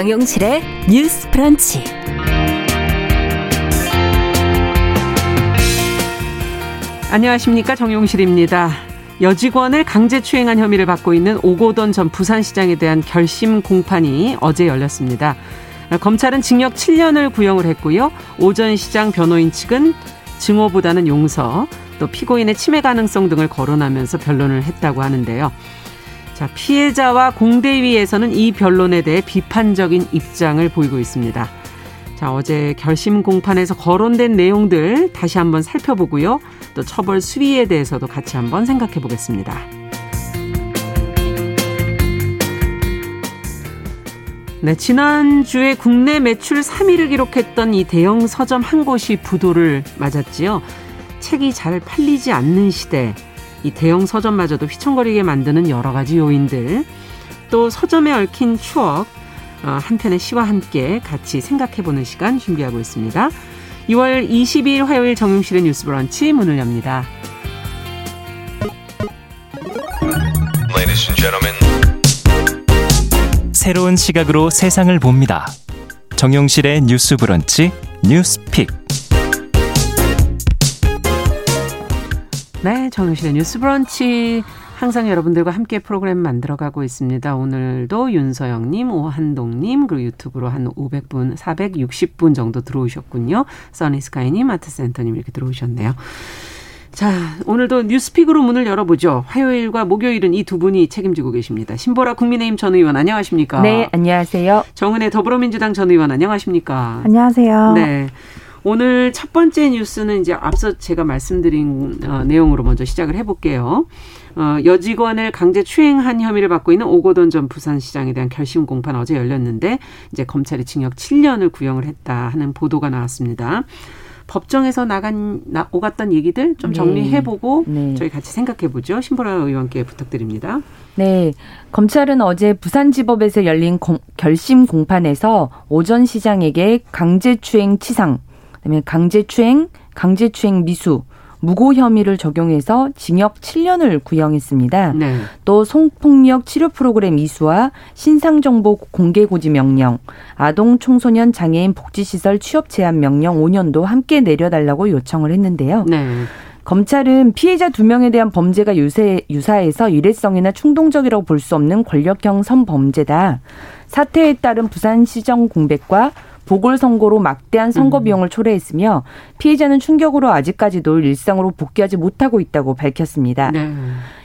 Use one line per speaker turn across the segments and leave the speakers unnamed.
정용실의 뉴스 프런치.
안녕하십니까 정용실입니다. 여직원을 강제 추행한 혐의를 받고 있는 오고돈 전 부산시장에 대한 결심 공판이 어제 열렸습니다. 검찰은 징역 7년을 구형을 했고요. 오전 시장 변호인 측은 증오보다는 용서, 또 피고인의 침해 가능성 등을 거론하면서 변론을 했다고 하는데요. 자, 피해자와 공대위에서는 이 변론에 대해 비판적인 입장을 보이고 있습니다. 자, 어제 결심 공판에서 거론된 내용들 다시 한번 살펴보고요. 또 처벌 수위에 대해서도 같이 한번 생각해 보겠습니다. 네, 지난주에 국내 매출 3위를 기록했던 이 대형 서점 한 곳이 부도를 맞았지요. 책이 잘 팔리지 않는 시대, 이 대형 서점마저도 휘청거리게 만드는 여러 가지 요인들, 또 서점에 얽힌 추억, 어, 한 편의 시와 함께 같이 생각해보는 시간 준비하고 있습니다. 2월 22일 화요일 정용실의 뉴스 브런치 문을 엽니다.
새로운 시각으로 세상을 봅니다. 정용실의 뉴스 브런치 뉴스 픽.
네, 정용실의 뉴스 브런치 항상 여러분들과 함께 프로그램 만들어가고 있습니다. 오늘도 윤서영님, 오한동님, 그리고 유튜브로 한 500분, 460분 정도 들어오셨군요. 써니스카이님, 아트센터님 이렇게 들어오셨네요. 자, 오늘도 뉴스픽으로 문을 열어보죠. 화요일과 목요일은 이 두 분이 책임지고 계십니다. 신보라 국민의힘 전 의원 안녕하십니까?
네, 안녕하세요.
정은혜 더불어민주당 전 의원 안녕하십니까?
안녕하세요.
네. 오늘 첫 번째 뉴스는 이제 앞서 제가 말씀드린 어, 내용으로 먼저 시작을 해볼게요. 어, 여직원을 강제 추행한 혐의를 받고 있는 오고돈 전 부산시장에 대한 결심 공판 어제 열렸는데 이제 검찰이 징역 7년을 구형을 했다 하는 보도가 나왔습니다. 법정에서 나간 나, 오갔던 얘기들 좀 정리해보고 네. 네. 저희 같이 생각해보죠. 신보라 의원께 부탁드립니다.
네, 검찰은 어제 부산지법에서 열린 공, 결심 공판에서 오전 시장에게 강제추행 치상, 그다음에 강제추행, 강제추행 미수, 무고 혐의를 적용해서 징역 7년을 구형했습니다. 네. 또 성폭력 치료 프로그램 이수와 신상정보 공개 고지 명령, 아동 청소년 장애인 복지시설 취업 제한 명령 5년도 함께 내려달라고 요청을 했는데요. 네. 검찰은 피해자 두 명에 대한 범죄가 유세, 유사해서 일회성이나 충동적이라고 볼 수 없는 권력형 선범죄다. 사태에 따른 부산시정 공백과 보궐선거로 막대한 선거 음. 비용을 초래했으며 피해자는 충격으로 아직까지도 일상으로 복귀하지 못하고 있다고 밝혔습니다. 네.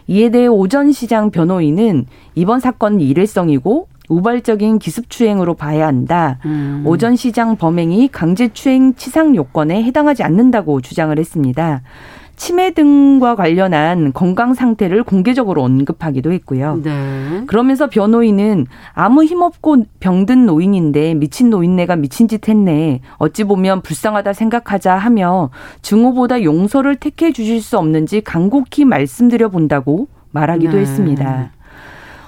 이에 대해 오전 시장 변호인은 이번 사건은 일회성이고 우발적인 기습추행으로 봐야 한다. 음. 오전 시장 범행이 강제추행 치상 요건에 해당하지 않는다고 주장을 했습니다. 치매 등과 관련한 건강 상태를 공개적으로 언급하기도 했고요. 네. 그러면서 변호인은 아무 힘없고 병든 노인인데 미친 노인네가 미친 짓 했네. 어찌 보면 불쌍하다 생각하자 하며 증오보다 용서를 택해 주실 수 없는지 간곡히 말씀드려 본다고 말하기도 네. 했습니다.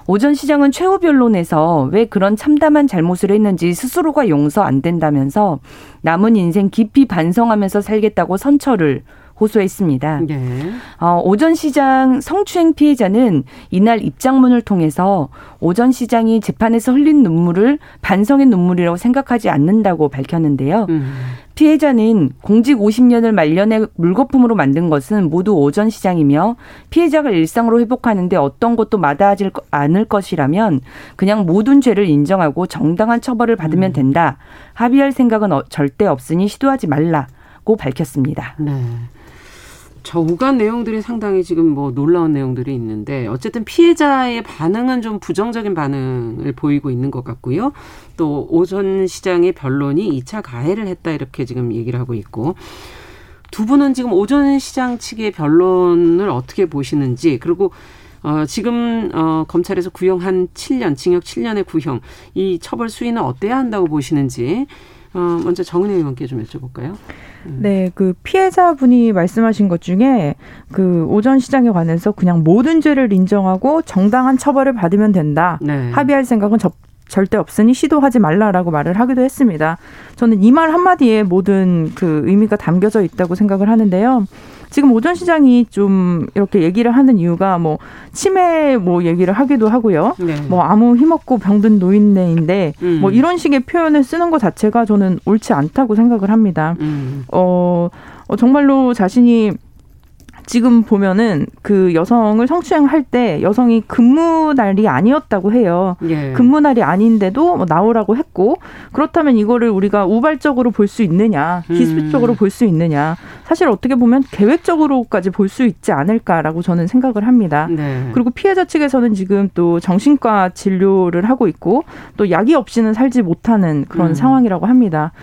오전 시장은 최후 변론에서 왜 그런 참담한 잘못을 했는지 스스로가 용서 안 된다면서 남은 인생 깊이 반성하면서 살겠다고 선처를 호소했습니다. 네. 어, 오전 시장 성추행 피해자는 이날 입장문을 통해서 오전 시장이 재판에서 흘린 눈물을 반성의 눈물이라고 생각하지 않는다고 밝혔는데요. 음. 피해자는 공직 50년을 말년에 물거품으로 만든 것은 모두 오전 시장이며 피해자가 일상으로 회복하는데 어떤 것도 마다하지 않을 것이라면 그냥 모든 죄를 인정하고 정당한 처벌을 받으면 음. 된다. 합의할 생각은 어, 절대 없으니 시도하지 말라고 밝혔습니다. 네.
저 오간 내용들이 상당히 지금 뭐 놀라운 내용들이 있는데 어쨌든 피해자의 반응은 좀 부정적인 반응을 보이고 있는 것 같고요. 또 오전 시장의 변론이 2차 가해를 했다 이렇게 지금 얘기를 하고 있고 두 분은 지금 오전 시장 측의 변론을 어떻게 보시는지 그리고 어, 지금 어, 검찰에서 구형한 7년 징역 7년의 구형 이 처벌 수위는 어때야 한다고 보시는지 어, 먼저 정은혜 의원께 좀 여쭤볼까요?
음. 네, 그 피해자분이 말씀하신 것 중에 그 오전 시장에 관해서 그냥 모든 죄를 인정하고 정당한 처벌을 받으면 된다. 네. 합의할 생각은 접, 절대 없으니 시도하지 말라라고 말을 하기도 했습니다. 저는 이 말 한마디에 모든 그 의미가 담겨져 있다고 생각을 하는데요. 지금 오전 시장이 좀 이렇게 얘기를 하는 이유가 뭐 치매 뭐 얘기를 하기도 하고요. 네. 뭐 아무 힘없고 병든 노인네인데 음. 뭐 이런 식의 표현을 쓰는 것 자체가 저는 옳지 않다고 생각을 합니다. 음. 어, 어 정말로 자신이 지금 보면은 그 여성을 성추행할 때 여성이 근무 날이 아니었다고 해요. 예. 근무 날이 아닌데도 뭐 나오라고 했고 그렇다면 이거를 우리가 우발적으로 볼 수 있느냐, 기습적으로 음. 볼수 있느냐. 사실 어떻게 보면 계획적으로까지 볼 수 있지 않을까라고 저는 생각을 합니다. 네. 그리고 피해자 측에서는 지금 또 정신과 진료를 하고 있고 또 약이 없이는 살지 못하는 그런 음. 상황이라고 합니다.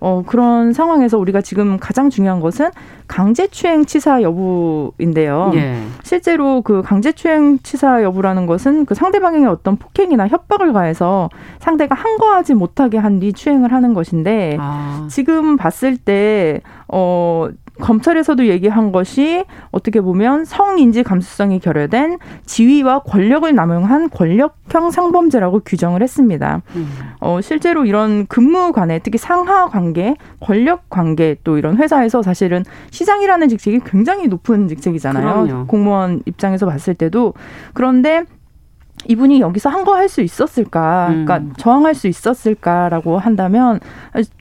어, 그런 상황에서 우리가 지금 가장 중요한 것은 강제추행 치사 여부인데요. 예. 실제로 그 강제추행 치사 여부라는 것은 그 상대방에게 어떤 폭행이나 협박을 가해서 상대가 항거하지 못하게 한 뒤 추행을 하는 것인데 아. 지금 봤을 때 어, 검찰에서도 얘기한 것이 어떻게 보면 성인지 감수성이 결여된 지위와 권력을 남용한 권력형 상범죄라고 규정을 했습니다. 음. 어, 실제로 이런 근무관에 특히 상하 관계, 권력 관계 또 이런 회사에서 사실은 시장이라는 직책이 굉장히 높은 직책이잖아요. 그럼요. 공무원 입장에서 봤을 때도 그런데 이분이 여기서 한 거 할 수 있었을까? 그러니까 음. 저항할 수 있었을까라고 한다면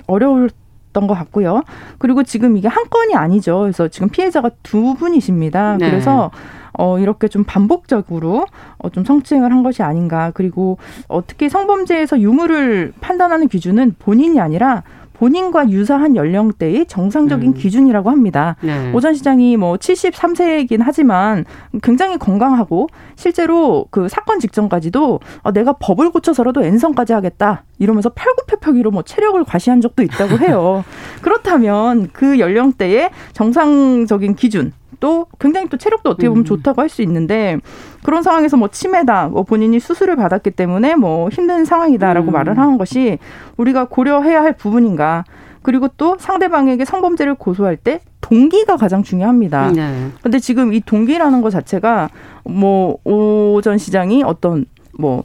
어려울 것 같고요. 그리고 지금 이게 한 건이 아니죠. 그래서 지금 피해자가 두 분이십니다. 네. 그래서 어, 이렇게 좀 반복적으로 어, 좀 성추행을 한 것이 아닌가. 그리고 어, 특히 성범죄에서 유무를 판단하는 기준은 본인이 아니라 본인과 유사한 연령대의 정상적인 음. 기준이라고 합니다. 네. 오전 시장이 뭐 73세이긴 하지만 굉장히 건강하고 실제로 그 사건 직전까지도 어, 내가 법을 고쳐서라도 N성까지 하겠다 이러면서 팔굽혀펴기로 뭐 체력을 과시한 적도 있다고 해요. 그렇다면 그 연령대의 정상적인 기준 또 굉장히 또 체력도 어떻게 보면 음. 좋다고 할 수 있는데 그런 상황에서 뭐 치매다, 뭐 본인이 수술을 받았기 때문에 뭐 힘든 상황이다라고 음. 말을 하는 것이 우리가 고려해야 할 부분인가. 그리고 또 상대방에게 성범죄를 고소할 때 동기가 가장 중요합니다. 네. 근데 지금 이 동기라는 것 자체가 뭐 오전 시장이 어떤 뭐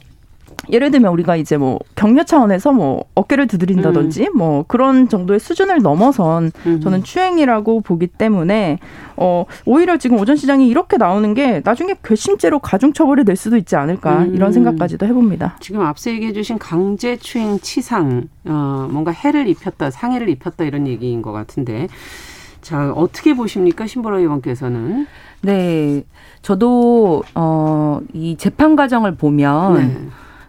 예를 들면 우리가 이제 뭐 격려 차원에서 뭐 어깨를 두드린다든지 음. 뭐 그런 정도의 수준을 넘어선 음. 저는 추행이라고 보기 때문에 어 오히려 지금 오전 시장이 이렇게 나오는 게 나중에 괘씸죄로 가중 처벌이 될 수도 있지 않을까 음. 이런 생각까지도 해봅니다.
지금 앞서 얘기해주신 강제 추행 치상 어 뭔가 해를 입혔다 상해를 입혔다 이런 얘기인 것 같은데 자 어떻게 보십니까 신보라 의원께서는?
네, 저도 어 이 재판 과정을 보면. 네.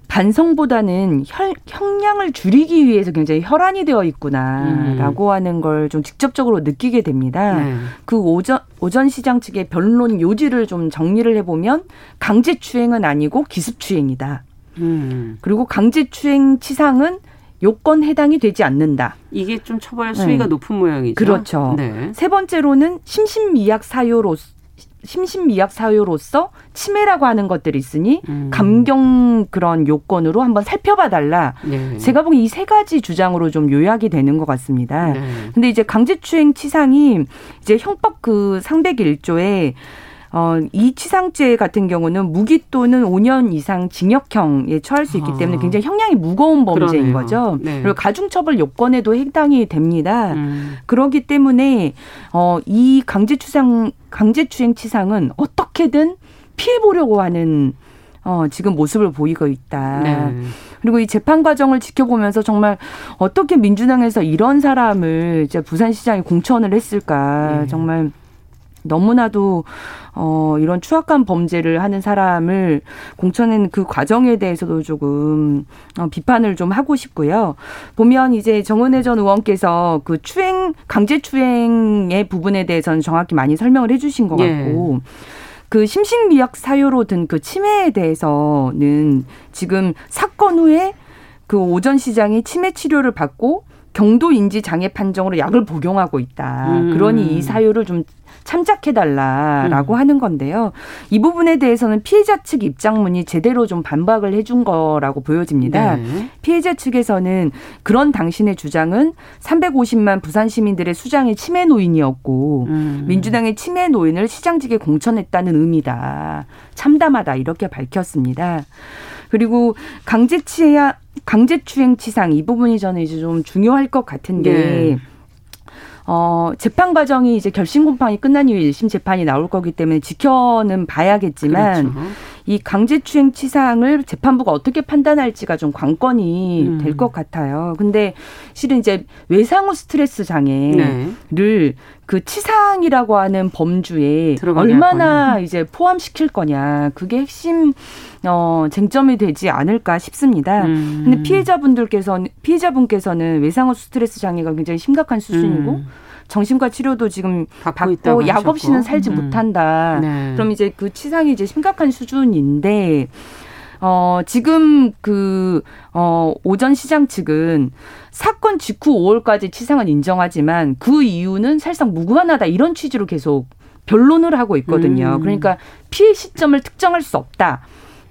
반성보다는 혈, 형량을 줄이기 위해서 굉장히 혈안이 되어 있구나라고 음. 하는 걸 좀 직접적으로 느끼게 됩니다. 네. 그 오전 오전 시장 측의 변론 요지를 좀 정리를 해보면 강제 추행은 아니고 기습 추행이다. 음. 그리고 강제 추행 치상은 요건 해당이 되지 않는다.
이게 좀 처벌 수위가 네. 높은 모양이죠.
그렇죠. 네. 세 번째로는 심신미약 사유로 심신미약 사유로서 치매라고 하는 것들이 있으니 음. 감경 그런 요건으로 한번 살펴봐 달라. 네. 제가 보기엔 이 세 가지 주장으로 좀 요약이 되는 것 같습니다. 네. 근데 이제 강제추행 치상이 이제 형법 그 상백 1조에 어, 이 치상죄 같은 경우는 무기 또는 5년 이상 징역형에 처할 수 있기 아. 때문에 굉장히 형량이 무거운 범죄인 그러네요. 거죠. 네. 그리고 가중처벌 요건에도 해당이 됩니다. 음. 그렇기 때문에 어, 이 강제추상 강제추행 치상은 어떻게든 피해 보려고 하는 어, 지금 모습을 보이고 있다. 네. 그리고 이 재판 과정을 지켜보면서 정말 어떻게 민주당에서 이런 사람을 이제 부산시장에 공천을 했을까. 네. 정말 너무나도 어 이런 추악한 범죄를 하는 사람을 공천한 그 과정에 대해서도 조금 어, 비판을 좀 하고 싶고요. 보면 이제 정은혜 전 의원께서 그 추행 강제 추행의 부분에 대해서는 정확히 많이 설명을 해주신 것 예. 같고. 예. 그 심신미약 사유로 든 그 치매에 대해서는 지금 사건 후에 그 오전 시장이 치매 치료를 받고 경도 인지 장애 판정으로 약을 복용하고 있다. 음. 그러니 이 사유를 좀 참작해달라라고 음. 하는 건데요. 이 부분에 대해서는 피해자 측 입장문이 제대로 좀 반박을 해준 거라고 보여집니다. 네. 피해자 측에서는 그런 당신의 주장은 350만 부산 시민들의 수장의 치매 노인이었고 음. 민주당의 치매 노인을 시장직에 공천했다는 의미다. 참담하다 이렇게 밝혔습니다. 그리고 강제치야 강제추행치상 이 부분이 저는 이제 좀 중요할 것 같은데. 네. 어, 재판 과정이 이제 결심 공판이 끝난 이후에 1심 재판이 나올 거기 때문에 지켜는 봐야겠지만 그렇죠. 이 강제추행 치상을 재판부가 어떻게 판단할지가 좀 관건이 음. 될것 같아요. 근데 실은 이제 외상후 스트레스 장애를 네. 그 치상이라고 하는 범주에 얼마나 하거나. 이제 포함시킬 거냐. 그게 핵심 어, 쟁점이 되지 않을까 싶습니다. 음. 근데 피해자분들께서는 피해자분께서는 외상후 스트레스 장애가 굉장히 심각한 수준이고 음. 정신과 치료도 지금 받고, 받고 약 없이는 살지 음. 못한다. 네. 그럼 이제 그 치상이 이제 심각한 수준인데 어, 지금 그, 어, 오전 시장 측은 사건 직후 5월까지 치상은 인정하지만 그 이유는 사실상 무관하다 이런 취지로 계속 변론을 하고 있거든요. 음. 그러니까 피해 시점을 특정할 수 없다.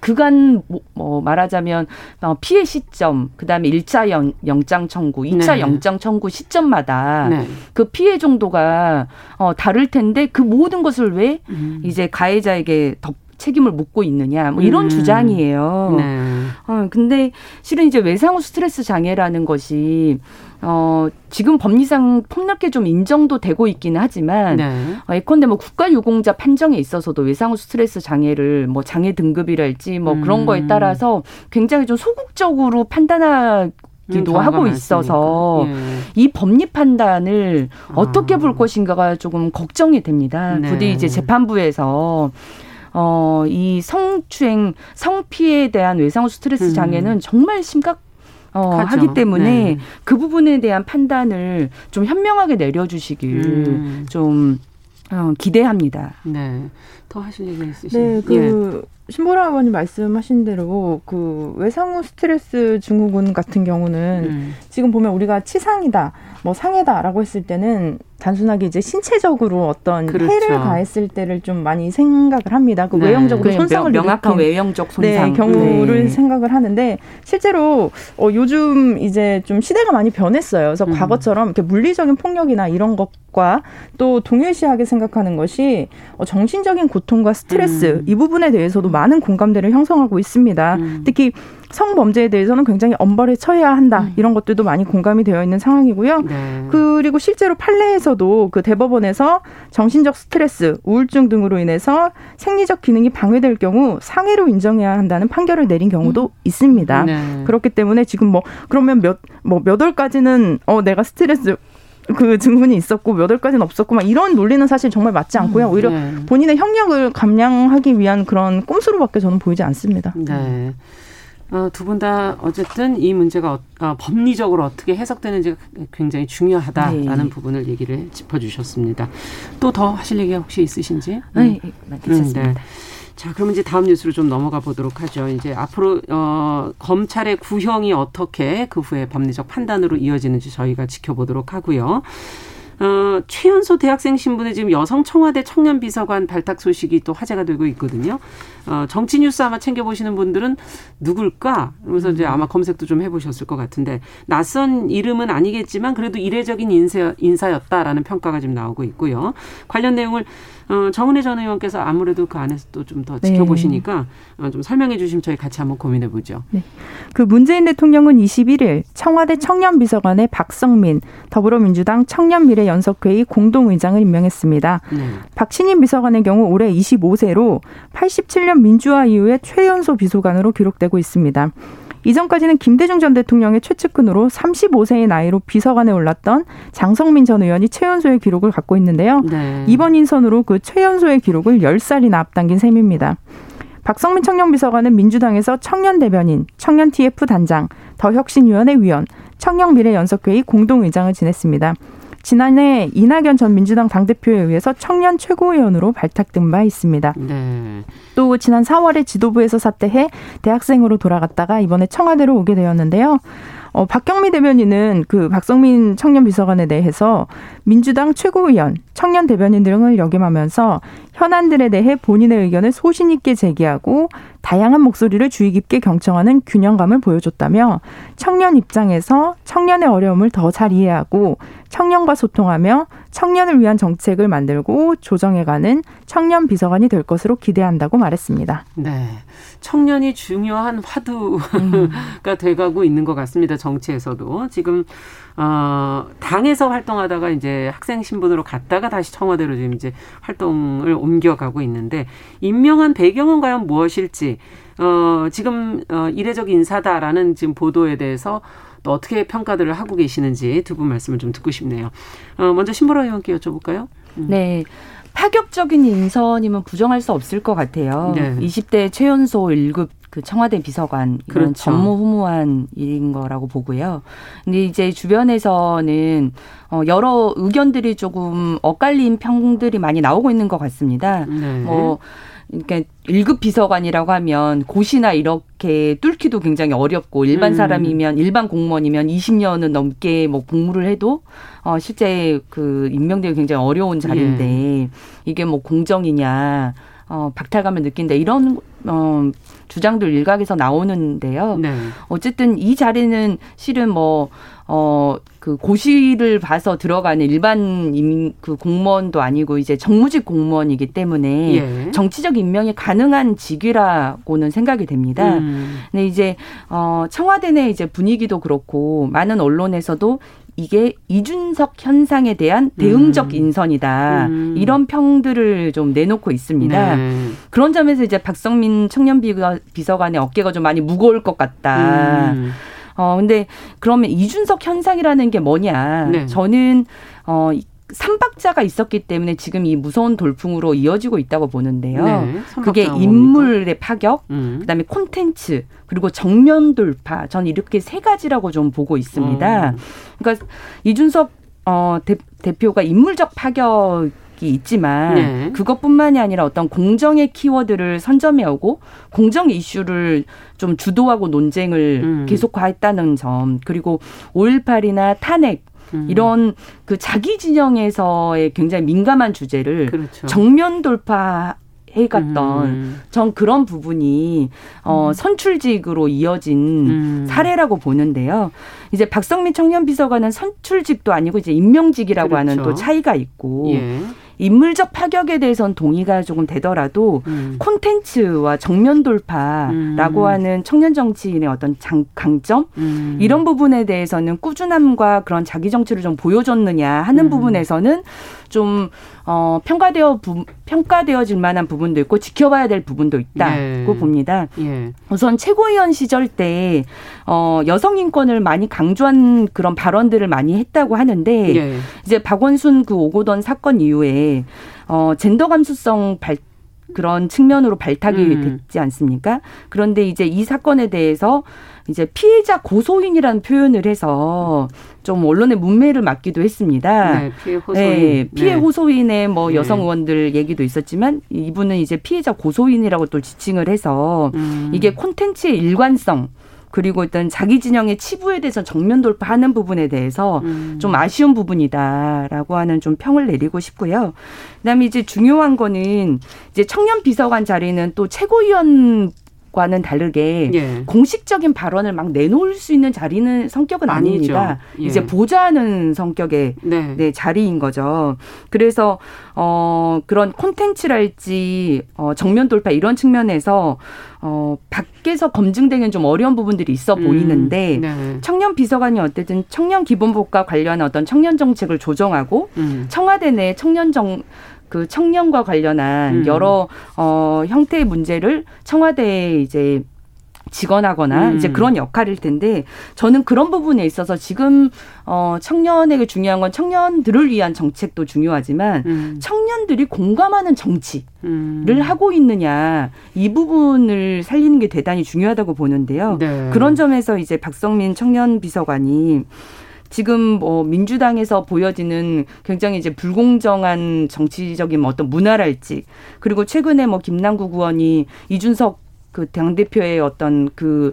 그간 뭐, 뭐 말하자면 어, 피해 시점, 그다음에 1차 영, 영장 청구, 2차 네. 영장 청구 시점마다 네. 그 피해 정도가 어 다를 텐데 그 모든 것을 왜 음. 이제 가해자에게 덮 책임을 묻고 있느냐 뭐 이런 음. 주장이에요. 네. 어 근데 실은 이제 외상후 스트레스 장애라는 것이 어, 지금 법리상 폭넓게 좀 인정도 되고 있기는 하지만 네. 어, 예컨대 뭐 국가유공자 판정에 있어서도 외상후 스트레스 장애를 뭐 장애 등급이랄지 뭐 음. 그런 거에 따라서 굉장히 좀 소극적으로 판단하 기도 음, 하고 있어서 예. 이 법리 판단을 아. 어떻게 볼 것인가가 조금 걱정이 됩니다. 네. 부디 이제 재판부에서 어, 이 성추행, 성피해에 대한 외상후 스트레스 음. 장애는 음. 정말 심각 어, 하기 때문에 네. 그 부분에 대한 판단을 좀 현명하게 내려주시길 음. 좀 어, 기대합니다.
네. 더 하실 얘기 있으신가요?
네, 그 예. 신보라 의원님 말씀하신 대로 그 외상후 스트레스 증후군 같은 경우는 음. 지금 보면 우리가 치상이다, 뭐 상해다라고 했을 때는 단순하게 이제 신체적으로 어떤 그렇죠. 해를 가했을 때를 좀 많이 생각을 합니다. 그 네. 외형적으로 손상을
명확한 외형적 손상
네, 경우를 네. 생각을 하는데 실제로 어, 요즘 이제 좀 시대가 많이 변했어요. 그래서 음. 과거처럼 이렇게 물리적인 폭력이나 이런 것과 또 동일시하게 생각하는 것이 어, 정신적인 고통과 스트레스 음. 이 부분에 대해서도 많은 공감대를 형성하고 있습니다. 음. 특히 성범죄에 대해서는 굉장히 엄벌에 처해야 한다 음. 이런 것들도 많이 공감이 되어 있는 상황이고요. 네. 그리고 실제로 판례에서도 그 대법원에서 정신적 스트레스, 우울증 등으로 인해서 생리적 기능이 방해될 경우 상해로 인정해야 한다는 판결을 내린 경우도 음. 있습니다. 네. 그렇기 때문에 지금 뭐 그러면 몇 뭐몇 월까지는 어 내가 스트레스 그 증후군이 있었고 몇 월까지는 없었고 막 이런 논리는 사실 정말 맞지 않고요. 음, 오히려 네. 본인의 형량을 감량하기 위한 그런 꼼수로밖에 저는 보이지 않습니다.
네. 어, 두분 다 어쨌든 이 문제가 어, 어, 법리적으로 어떻게 해석되는지가 굉장히 중요하다라는 네. 부분을 얘기를 짚어주셨습니다. 또 더 하실 얘기가 혹시 있으신지?
네, 괜찮습니다. 음, 네.
자, 그럼 이제 다음 뉴스로 좀 넘어가 보도록 하죠. 이제 앞으로 어 검찰의 구형이 어떻게 그 후에 법리적 판단으로 이어지는지 저희가 지켜보도록 하고요. 어, 최연소 대학생 신분의 지금 여성 청와대 청년 비서관 발탁 소식이 또 화제가 되고 있거든요. 어, 정치 뉴스 아마 챙겨 보시는 분들은 누굴까? 그래서 이제 아마 검색도 좀 해보셨을 것 같은데 낯선 이름은 아니겠지만 그래도 이례적인 인사, 인사였다라는 평가가 지금 나오고 있고요. 관련 내용을 어, 정은혜 전 의원께서 아무래도 그 안에서 또 좀더 네. 지켜보시니까 어, 좀 설명해 주시면 저희 같이 한번 고민해 보죠. 네.
그 문재인 대통령은 21일 청와대 청년비서관의 박성민 더불어민주당 청년미래 연석회의 공동의장을 임명했습니다. 네. 박신임 비서관의 경우 올해 25세로 87년 민주화 이후에 최연소 비서관으로 기록되고 있습니다. 이전까지는 김대중 전 대통령의 최측근으로 35세의 나이로 비서관에 올랐던 장성민 전 의원이 최연소의 기록을 갖고 있는데요. 네. 이번 인선으로 그 최연소의 기록을 10살이나 앞당긴 셈입니다. 박성민 청년비서관은 민주당에서 청년 대변인, 청년 TF 단장, 더혁신위원회 위원, 청년미래연석회의 공동의장을 지냈습니다. 지난해 이낙연 전 민주당 당대표에 의해서 청년 최고위원으로 발탁된 바 있습니다. 네. 또 지난 4월에 지도부에서 사퇴해 대학생으로 돌아갔다가 이번에 청와대로 오게 되었는데요. 어, 박경미 대변인은 그 박성민 청년 비서관에 대해서 민주당 최고위원, 청년 대변인 등을 역임하면서 현안들에 대해 본인의 의견을 소신 있게 제기하고 다양한 목소리를 주의 깊게 경청하는 균형감을 보여줬다며 청년 입장에서 청년의 어려움을 더 잘 이해하고 청년과 소통하며 청년을 위한 정책을 만들고 조정해가는 청년 비서관이 될 것으로 기대한다고 말했습니다.
네. 청년이 중요한 화두가 음. 돼가고 있는 것 같습니다. 정치에서도. 지금, 어, 당에서 활동하다가 이제 학생 신분으로 갔다가 다시 청와대로 지금 이제 활동을 옮겨가고 있는데, 임명한 배경은 과연 무엇일지, 어, 지금, 어, 이례적 인사다라는 지금 보도에 대해서 또 어떻게 평가들을 하고 계시는지 두 분 말씀을 좀 듣고 싶네요. 어, 먼저 신보라 의원께 여쭤볼까요?
음. 네. 파격적인 인선이면 부정할 수 없을 것 같아요. 네. 20대 최연소 1급 그 청와대 비서관 이런 그렇죠. 전무후무한 일인 거라고 보고요. 근데 이제 주변에서는 어 여러 의견들이 조금 엇갈린 평들이 많이 나오고 있는 것 같습니다. 네. 뭐 그러니까 1급 비서관이라고 하면 고시나 이렇게 뚫기도 굉장히 어렵고 일반 음. 사람이면 일반 공무원이면 20년은 넘게 뭐 공무를 해도 어 실제 그 임명되기 굉장히 어려운 자리인데 예. 이게 뭐 공정이냐 어 박탈감을 느낀다 이런 어 주장들 일각에서 나오는데요. 네. 어쨌든 이 자리는 실은 뭐 어, 그 고시를 봐서 들어가는 일반 임, 그 공무원도 아니고 이제 정무직 공무원이기 때문에 예. 정치적 임명이 가능한 직위라고는 생각이 됩니다. 음. 근데 이제 어, 청와대 내 이제 분위기도 그렇고 많은 언론에서도 이게 이준석 현상에 대한 대응적 음. 인선이다. 음. 이런 평들을 좀 내놓고 있습니다. 네. 그런 점에서 이제 박성민 청년 비서관의 어깨가 좀 많이 무거울 것 같다. 음. 어, 근데 그러면 이준석 현상이라는 게 뭐냐. 네. 저는, 어, 삼박자가 있었기 때문에 지금 이 무서운 돌풍으로 이어지고 있다고 보는데요. 네, 그게 인물의 뭡니까? 파격, 음. 그다음에 콘텐츠, 그리고 정면 돌파. 전 이렇게 세 가지라고 좀 보고 있습니다. 음. 그러니까 이준석 어, 대, 대표가 인물적 파격 이 있지만 네. 그것뿐만이 아니라 어떤 공정의 키워드를 선점해 오고 공정 이슈를 좀 주도하고 논쟁을 음. 계속화했다는 점 그리고 5.18이나 탄핵 음. 이런 그 자기 진영에서의 굉장히 민감한 주제를 그렇죠. 정면 돌파 해갔던 음. 전 그런 부분이 어 음. 선출직으로 이어진 음. 사례라고 보는데요. 이제 박성민 청년 비서관은 선출직도 아니고 이제 임명직이라고 그렇죠. 하는 또 차이가 있고 예. 인물적 파격에 대해서는 동의가 조금 되더라도 음. 콘텐츠와 정면 돌파라고 음. 하는 청년 정치인의 어떤 장, 강점 음. 이런 부분에 대해서는 꾸준함과 그런 자기 정치를 좀 보여줬느냐 하는 음. 부분에서는 좀 어, 평가되어 부, 평가되어질 만한 부분도 있고 지켜봐야 될 부분도 있다고 예. 봅니다. 예. 우선 최고위원 시절 때 어, 여성 인권을 많이 강조한 그런 발언들을 많이 했다고 하는데 예. 이제 박원순 그 오고던 사건 이후에 어, 젠더 감수성 발 그런 측면으로 발탁이 음. 됐지 않습니까? 그런데 이제 이 사건에 대해서 이제 피해자 고소인이라는 표현을 해서 좀 언론의 문매를 맞기도 했습니다. 네,
피해 호소인. 네,
피해 네. 호소인의 뭐 네. 여성 의원들 얘기도 있었지만 이분은 이제 피해자 고소인이라고 또 지칭을 해서 음. 이게 콘텐츠의 일관성 그리고 일단 자기 진영의 치부에 대해서 정면 돌파하는 부분에 대해서 음. 좀 아쉬운 부분이다라고 하는 좀 평을 내리고 싶고요. 그다음에 이제 중요한 거는 이제 청년 비서관 자리는 또 최고위원 과는 다르게 예. 공식적인 발언을 막 내놓을 수 있는 자리는 성격은 아니죠. 아닙니다. 예. 이제 보좌하는 성격의 네. 네, 자리인 거죠. 그래서 어 그런 콘텐츠랄지 어 정면 돌파 이런 측면에서 어 밖에서 검증되기는 좀 어려운 부분들이 있어 음, 보이는데 네. 청년 비서관이 어쨌든 청년 기본법과 관련한 어떤 청년 정책을 조정하고 음. 청와대 내 청년 정 그 청년과 관련한 음. 여러 어 형태의 문제를 청와대에 이제 직원하거나 음. 이제 그런 역할일 텐데 저는 그런 부분에 있어서 지금 어 청년에게 중요한 건 청년들을 위한 정책도 중요하지만 음. 청년들이 공감하는 정치를 음. 하고 있느냐 이 부분을 살리는 게 대단히 중요하다고 보는데요. 네. 그런 점에서 이제 박성민 청년 비서관이 지금 뭐 민주당에서 보여지는 굉장히 이제 불공정한 정치적인 뭐 어떤 문화랄지 그리고 최근에 뭐 김남국 의원이 이준석 그 당대표의 어떤 그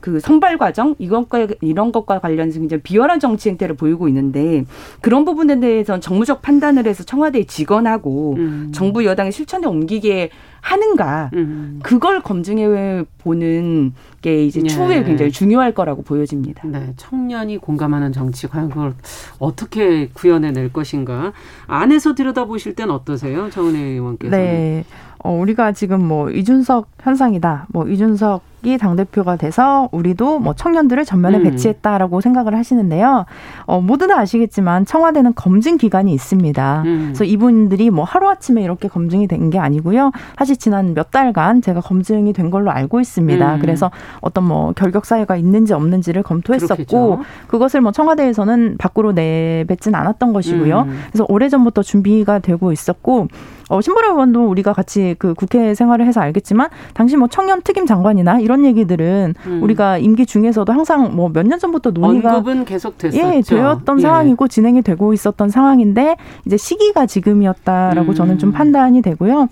그 선발 과정 이것과 이런 것과 관련해서 굉장히 비열한 정치 행태를 보이고 있는데 그런 부분에 대해서는 정무적 판단을 해서 청와대에 직언하고 음. 정부 여당의 실천에 옮기게 하는가 음. 그걸 검증해 보는 게 이제 추후에 예. 굉장히 중요할 거라고 보여집니다.
네, 청년이 공감하는 정치 과연 그걸 어떻게 구현해 낼 것인가 안에서 들여다보실 땐 어떠세요, 정은혜 의원께서?
네, 어, 우리가 지금 뭐 이준석 현상이다, 뭐 이준석 이 당대표가 돼서 우리도 뭐 청년들을 전면에 음. 배치했다라고 생각을 하시는데요. 어, 모두는 아시겠지만 청와대는 검증 기간이 있습니다. 음. 그래서 이분들이 뭐 하루아침에 이렇게 검증이 된 게 아니고요. 사실 지난 몇 달간 제가 검증이 된 걸로 알고 있습니다. 음. 그래서 어떤 뭐 결격 사유가 있는지 없는지를 검토했었고 그렇겠죠. 그것을 뭐 청와대에서는 밖으로 내뱉진 않았던 것이고요. 음. 그래서 오래전부터 준비가 되고 있었고 어, 신보라 의원도 우리가 같이 그 국회 생활을 해서 알겠지만 당시 뭐 청년 특임 장관이나 이런 얘기들은 음. 우리가 임기 중에서도 항상 뭐 몇 년 전부터 논의가
언급은 계속 됐었죠.
예, 되었던 예. 상황이고 진행이 되고 있었던 상황인데 이제 시기가 지금이었다라고 음. 저는 좀 판단이 되고요.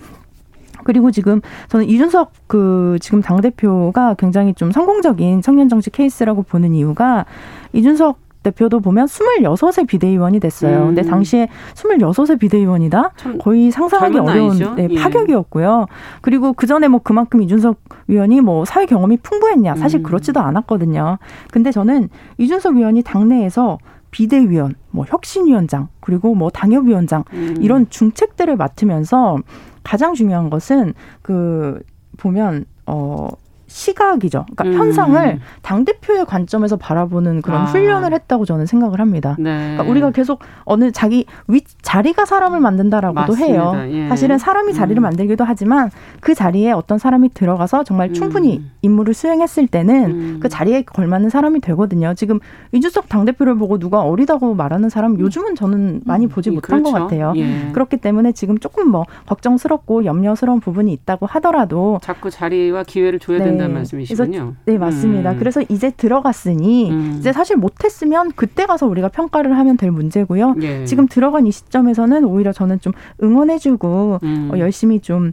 그리고 지금 저는 이준석 그 지금 당 대표가 굉장히 좀 성공적인 청년 정치 케이스라고 보는 이유가 이준석 대표도 보면 26의 비대위원이 됐어요. 음. 근데 당시에 26의 비대위원이다? 거의 상상하기 어려운 네, 예. 파격이었고요. 그리고 그 전에 뭐 그만큼 이준석 위원이 뭐 사회 경험이 풍부했냐? 사실 음. 그렇지도 않았거든요. 근데 저는 이준석 위원이 당내에서 비대위원, 뭐 혁신위원장, 그리고 뭐 당협위원장 음. 이런 중책들을 맡으면서 가장 중요한 것은 그 보면 어 시각이죠. 그러니까 음. 현상을 당 대표의 관점에서 바라보는 그런 아. 훈련을 했다고 저는 생각을 합니다. 네. 그러니까 우리가 계속 어느 자기 위 자리가 사람을 만든다라고도 맞습니다. 해요. 예. 사실은 사람이 자리를 음. 만들기도 하지만 그 자리에 어떤 사람이 들어가서 정말 충분히 음. 임무를 수행했을 때는 음. 그 자리에 걸맞는 사람이 되거든요. 지금 이준석 당 대표를 보고 누가 어리다고 말하는 사람 음. 요즘은 저는 많이 보지 음. 못한 그렇죠. 것 같아요. 예. 그렇기 때문에 지금 조금 뭐 걱정스럽고 염려스러운 부분이 있다고 하더라도
자꾸 자리와 기회를 줘야 된다. 된다는 네. 말씀이시군요.
네, 맞습니다. 음. 그래서 이제 들어갔으니 음. 이제 사실 못했으면 그때 가서 우리가 평가를 하면 될 문제고요. 예. 지금 들어간 이 시점에서는 오히려 저는 좀 응원해주고 음. 어, 열심히 좀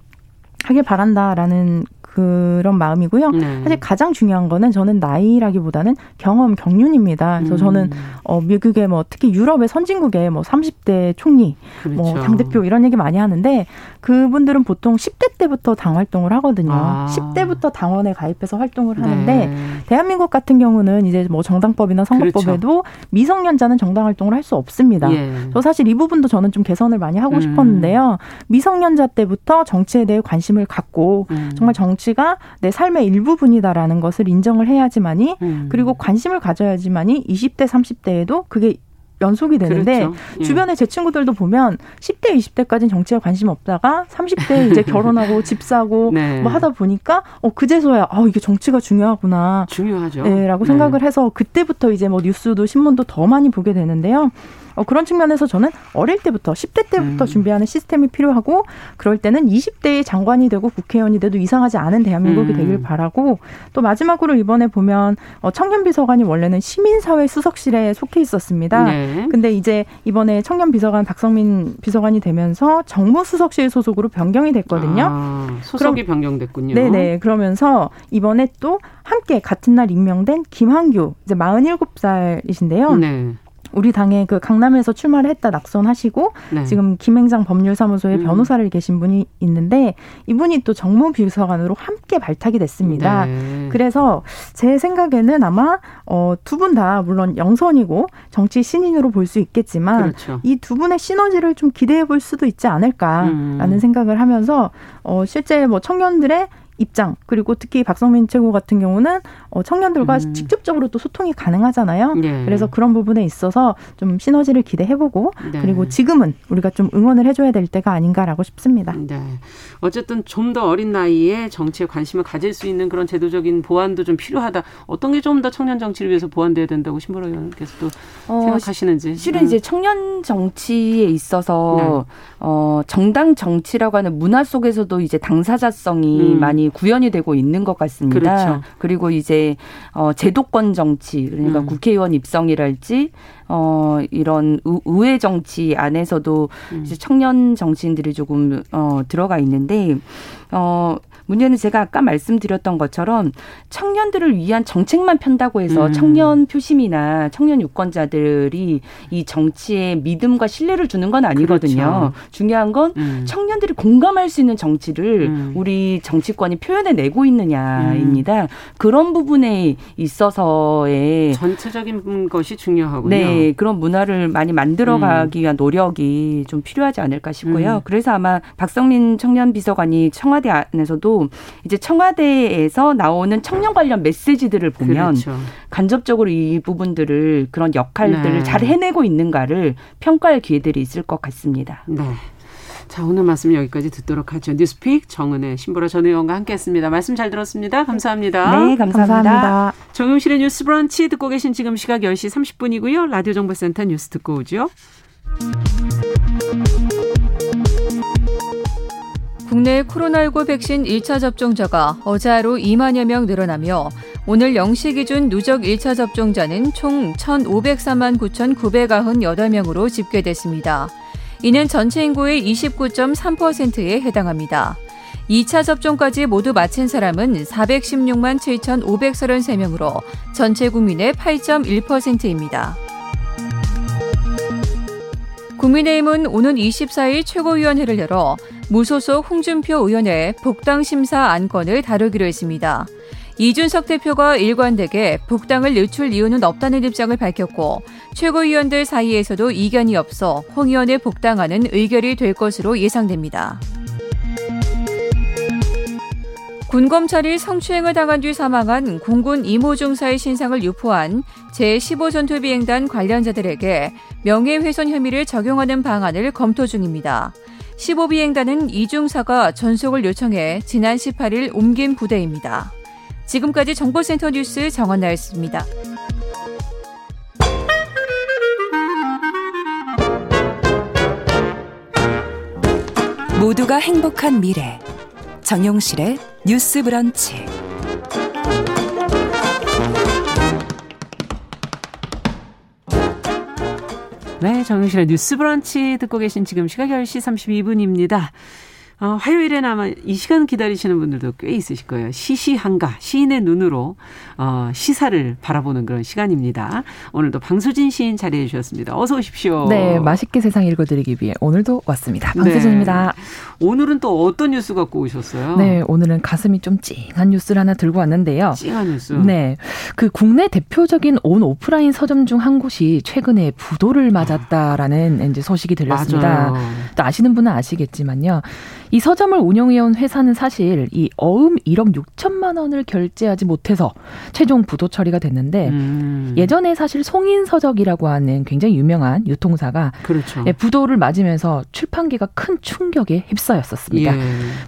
하길 바란다라는 그런 마음이고요. 네. 사실 가장 중요한 거는 저는 나이라기보다는 경험, 경륜입니다. 그래서 음. 저는 어 미국의 뭐 특히 유럽의 선진국의 뭐 30대 총리, 뭐 그렇죠. 뭐 당대표 이런 얘기 많이 하는데 그분들은 보통 10대 때부터 당 활동을 하거든요. 아. 10대부터 당원에 가입해서 활동을 하는데 네. 대한민국 같은 경우는 이제 뭐 정당법이나 선거법에도 그렇죠. 미성년자는 정당 활동을 할 수 없습니다. 예. 저 사실 이 부분도 저는 좀 개선을 많이 하고 음. 싶었는데요. 미성년자 때부터 정치에 대해 관심을 갖고 음. 정말 정치 정치가 내 삶의 일부분이다라는 것을 인정을 해야지만이 음. 그리고 관심을 가져야지만이 20대 30대에도 그게 연속이 되는데 그렇죠. 예. 주변에 제 친구들도 보면 10대, 20대까지는 정치에 관심 없다가 30대 이제 결혼하고 집 사고 네. 뭐 하다 보니까 어 그제서야 아 이게 정치가 중요하구나.
중요하죠.
네 라고 생각을 네. 해서 그때부터 이제 뭐 뉴스도 신문도 더 많이 보게 되는데요. 어, 그런 측면에서 저는 어릴 때부터 10대 때부터 음. 준비하는 시스템이 필요하고 그럴 때는 20대의 장관이 되고 국회의원이 돼도 이상하지 않은 대한민국이 음. 되길 바라고 또 마지막으로 이번에 보면 어, 청년비서관이 원래는 시민사회 수석실에 속해 있었습니다. 네. 근데 이제 이번에 청년비서관 박성민 비서관이 되면서 정무수석실 소속으로 변경이 됐거든요.
아, 소속이 그럼, 변경됐군요.
네네. 그러면서 이번에 또 함께 같은 날 임명된 김한규 이제 47살이신데요. 네. 우리 당에 그 강남에서 출마를 했다 낙선하시고 네. 지금 김행장 법률사무소에 음. 변호사를 계신 분이 있는데 이분이 또 정무비서관으로 함께 발탁이 됐습니다. 네. 그래서 제 생각에는 아마 어, 두 분 다 물론 영선이고 정치 신인으로 볼 수 있겠지만 그렇죠. 이두 분의 시너지를 좀 기대해 볼 수도 있지 않을까라는 음. 생각을 하면서 어, 실제 뭐 청년들의 입장 그리고 특히 박성민 최고 같은 경우는 어, 청년들과 음. 직접적으로 또 소통이 가능하잖아요. 네. 그래서 그런 부분에 있어서 좀 시너지를 기대해보고 네. 그리고 지금은 우리가 좀 응원을 해줘야 될 때가 아닌가라고 싶습니다. 네.
어쨌든 좀 더 어린 나이에 정치에 관심을 가질 수 있는 그런 제도적인 보완도 좀 필요하다. 어떤 게 좀 더 청년 정치를 위해서 보완돼야 된다고 신보라 의원께서도 어, 생각하시는지.
실은 음. 이제 청년 정치에 있어서 네. 어, 정당 정치라고 하는 문화 속에서도 이제 당사자성이 음. 많이 구현이 되고 있는 것 같습니다. 그렇죠. 그리고 이제 어 제도권 정치 그러니까 음. 국회의원 입성이랄지 어 이런 의회 정치 안에서도 음. 이제 청년 정치인들이 조금 어 들어가 있는데 어 문제는 제가 아까 말씀드렸던 것처럼 청년들을 위한 정책만 편다고 해서 음. 청년 표심이나 청년 유권자들이 이 정치에 믿음과 신뢰를 주는 건 아니거든요. 그렇죠. 중요한 건 음. 청년들이 공감할 수 있는 정치를 음. 우리 정치권이 표현해 내고 있느냐입니다. 음. 그런 부분에 있어서의
전체적인 것이 중요하군요.
네, 그런 문화를 많이 만들어가기 위한 노력이 좀 필요하지 않을까 싶고요. 음. 그래서 아마 박성민 청년 비서관이 청와대 안에서도 이제 청와대에서 나오는 청년 관련 메시지들을 보면 그렇죠. 간접적으로 이 부분들을 그런 역할들을 네. 잘 해내고 있는가를 평가할 기회들이 있을 것 같습니다.
네. 자, 오늘 말씀 여기까지 듣도록 하죠. 뉴스픽 정은혜 신보라 전 의원과 함께했습니다. 말씀 잘 들었습니다. 감사합니다.
네, 감사합니다. 감사합니다.
정용실의 뉴스 브런치 듣고 계신 지금 시각 10시 30분이고요. 라디오 정보센터 뉴스 듣고 오죠.
국내 코로나19 백신 1차 접종자가 어제 하루 2만여 명 늘어나며 오늘 0시 기준 누적 1차 접종자는 총 1,504만 9,998명으로 집계됐습니다. 이는 전체 인구의 29.3%에 해당합니다. 2차 접종까지 모두 마친 사람은 416만 7,533명으로 전체 국민의 8.1%입니다. 국민의힘은 오는 24일 최고위원회를 열어 무소속 홍준표 의원의 복당 심사 안건을 다루기로 했습니다. 이준석 대표가 일관되게 복당을 늦출 이유는 없다는 입장을 밝혔고 최고위원들 사이에서도 이견이 없어 홍 의원을 복당하는 의결이 될 것으로 예상됩니다. 군검찰이 성추행을 당한 뒤 사망한 공군 이모 중사의 신상을 유포한 제15전투비행단 관련자들에게 명예훼손 혐의를 적용하는 방안을 검토 중입니다. 15비행단은 이중사가 전속을 요청해 지난 18일 옮긴 부대입니다. 지금까지 정보센터 뉴스 정원나였습니다.
모두가 행복한 미래 정용실의 뉴스 브런치
네, 정용실의 뉴스 브런치 듣고 계신 지금 시각 10시 32분입니다. 어, 화요일에는 아마 이 시간 기다리시는 분들도 꽤 있으실 거예요. 시시한가, 시인의 눈으로 어, 시사를 바라보는 그런 시간입니다. 오늘도 방수진 시인 자리해 주셨습니다. 어서 오십시오.
네, 맛있게 세상 읽어드리기 위해 오늘도 왔습니다. 방수진입니다.
네. 오늘은 또 어떤 뉴스 갖고 오셨어요?
네, 오늘은 가슴이 좀 찡한 뉴스를 하나 들고 왔는데요.
찡한 뉴스?
네, 그 국내 대표적인 온 오프라인 서점 중 한 곳이 최근에 부도를 맞았다라는 아. 이제 소식이 들렸습니다. 맞아요. 또 아시는 분은 아시겠지만요. 이 서점을 운영해온 회사는 사실 이 어음 1억 6천만 원을 결제하지 못해서 최종 부도 처리가 됐는데 음. 예전에 사실 송인 서적이라고 하는 굉장히 유명한 유통사가
그렇죠.
예, 부도를 맞으면서 출판계가 큰 충격에 휩싸였었습니다. 예.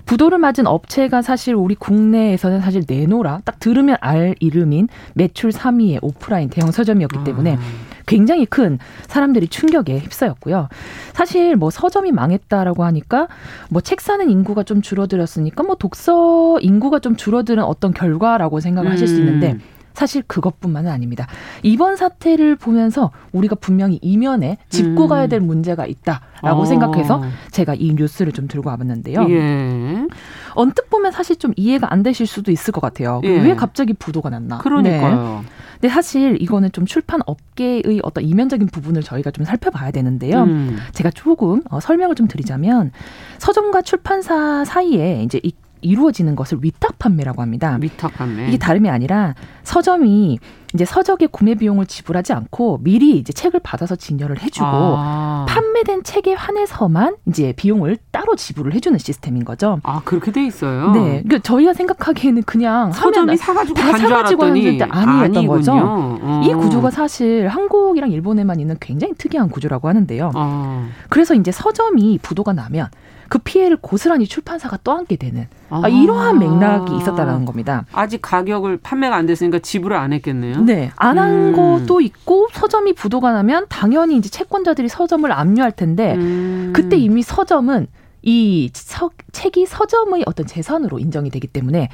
부도를 맞은 업체가 사실 우리 국내에서는 사실 내노라 딱 들으면 알 이름인 매출 3위의 오프라인 대형 서점이었기 때문에 아. 굉장히 큰 사람들이 충격에 휩싸였고요. 사실 뭐 서점이 망했다라고 하니까 뭐 책 사는 인구가 좀 줄어들었으니까 뭐 독서 인구가 좀 줄어드는 어떤 결과라고 생각을 하실 수 있는데 음. 사실 그것뿐만은 아닙니다. 이번 사태를 보면서 우리가 분명히 이면에 짚고 음. 가야 될 문제가 있다라고 어. 생각해서 제가 이 뉴스를 좀 들고 와봤는데요. 예. 언뜻 보면 사실 좀 이해가 안 되실 수도 있을 것 같아요. 예. 왜 갑자기 부도가 났나?
그러니까요.
네. 근데 사실 이거는 좀 출판 업계의 어떤 이면적인 부분을 저희가 좀 살펴봐야 되는데요. 음. 제가 조금 어, 설명을 좀 드리자면 서점과 출판사 사이에 이제 이 이루어지는 것을 위탁 판매라고 합니다.
위탁 판매.
이게 다름이 아니라 서점이 이제 서적의 구매 비용을 지불하지 않고 미리 이제 책을 받아서 진열을 해주고 아. 판매된 책에 한해서만 이제 비용을 따로 지불을 해주는 시스템인 거죠.
아 그렇게 돼 있어요.
네, 그러니까 저희가 생각하기에는 그냥
서점이 사가지고
다 사가지고
하는데
아니었던 아니군요. 거죠. 어. 이 구조가 사실 한국이랑 일본에만 있는 굉장히 특이한 구조라고 하는데요. 아. 그래서 이제 서점이 부도가 나면 그 피해를 고스란히 출판사가 떠안게 되는 아. 이러한 맥락이 있었다는 겁니다.
아직 가격을 판매가 안 됐으니까 지불을 안 했겠네요.
네, 안한 음. 것도 있고 서점이 부도가 나면 당연히 이제 채권자들이 서점을 압류할 텐데 음. 그때 이미 서점은 이 서, 책이 서점의 어떤 재산으로 인정이 되기 때문에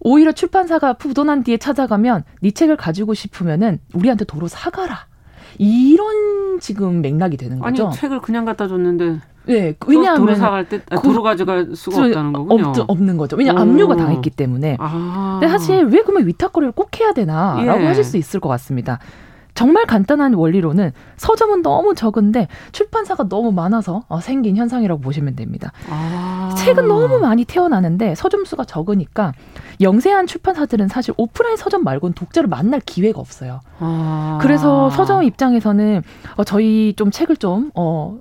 오히려 출판사가 부도난 뒤에 찾아가면 네 책을 가지고 싶으면은 우리한테 도로 사가라. 이런 지금 맥락이 되는 거죠.
아니 책을 그냥 갖다 줬는데
네, 왜냐하면
도로 사갈 때 아, 도로 가져갈 수가 없다는 거군요.
없, 없는 거죠. 왜냐 압류가 당했기 때문에. 아. 근데 사실 왜 그러면 위탁거래를 꼭 해야 되나라고 예. 하실 수 있을 것 같습니다. 정말 간단한 원리로는 서점은 너무 적은데 출판사가 너무 많아서 어, 생긴 현상이라고 보시면 됩니다. 아. 책은 너무 많이 태어나는데 서점 수가 적으니까 영세한 출판사들은 사실 오프라인 서점 말고는 독자를 만날 기회가 없어요. 아. 그래서 서점 입장에서는 어, 저희 좀 책을 좀 어,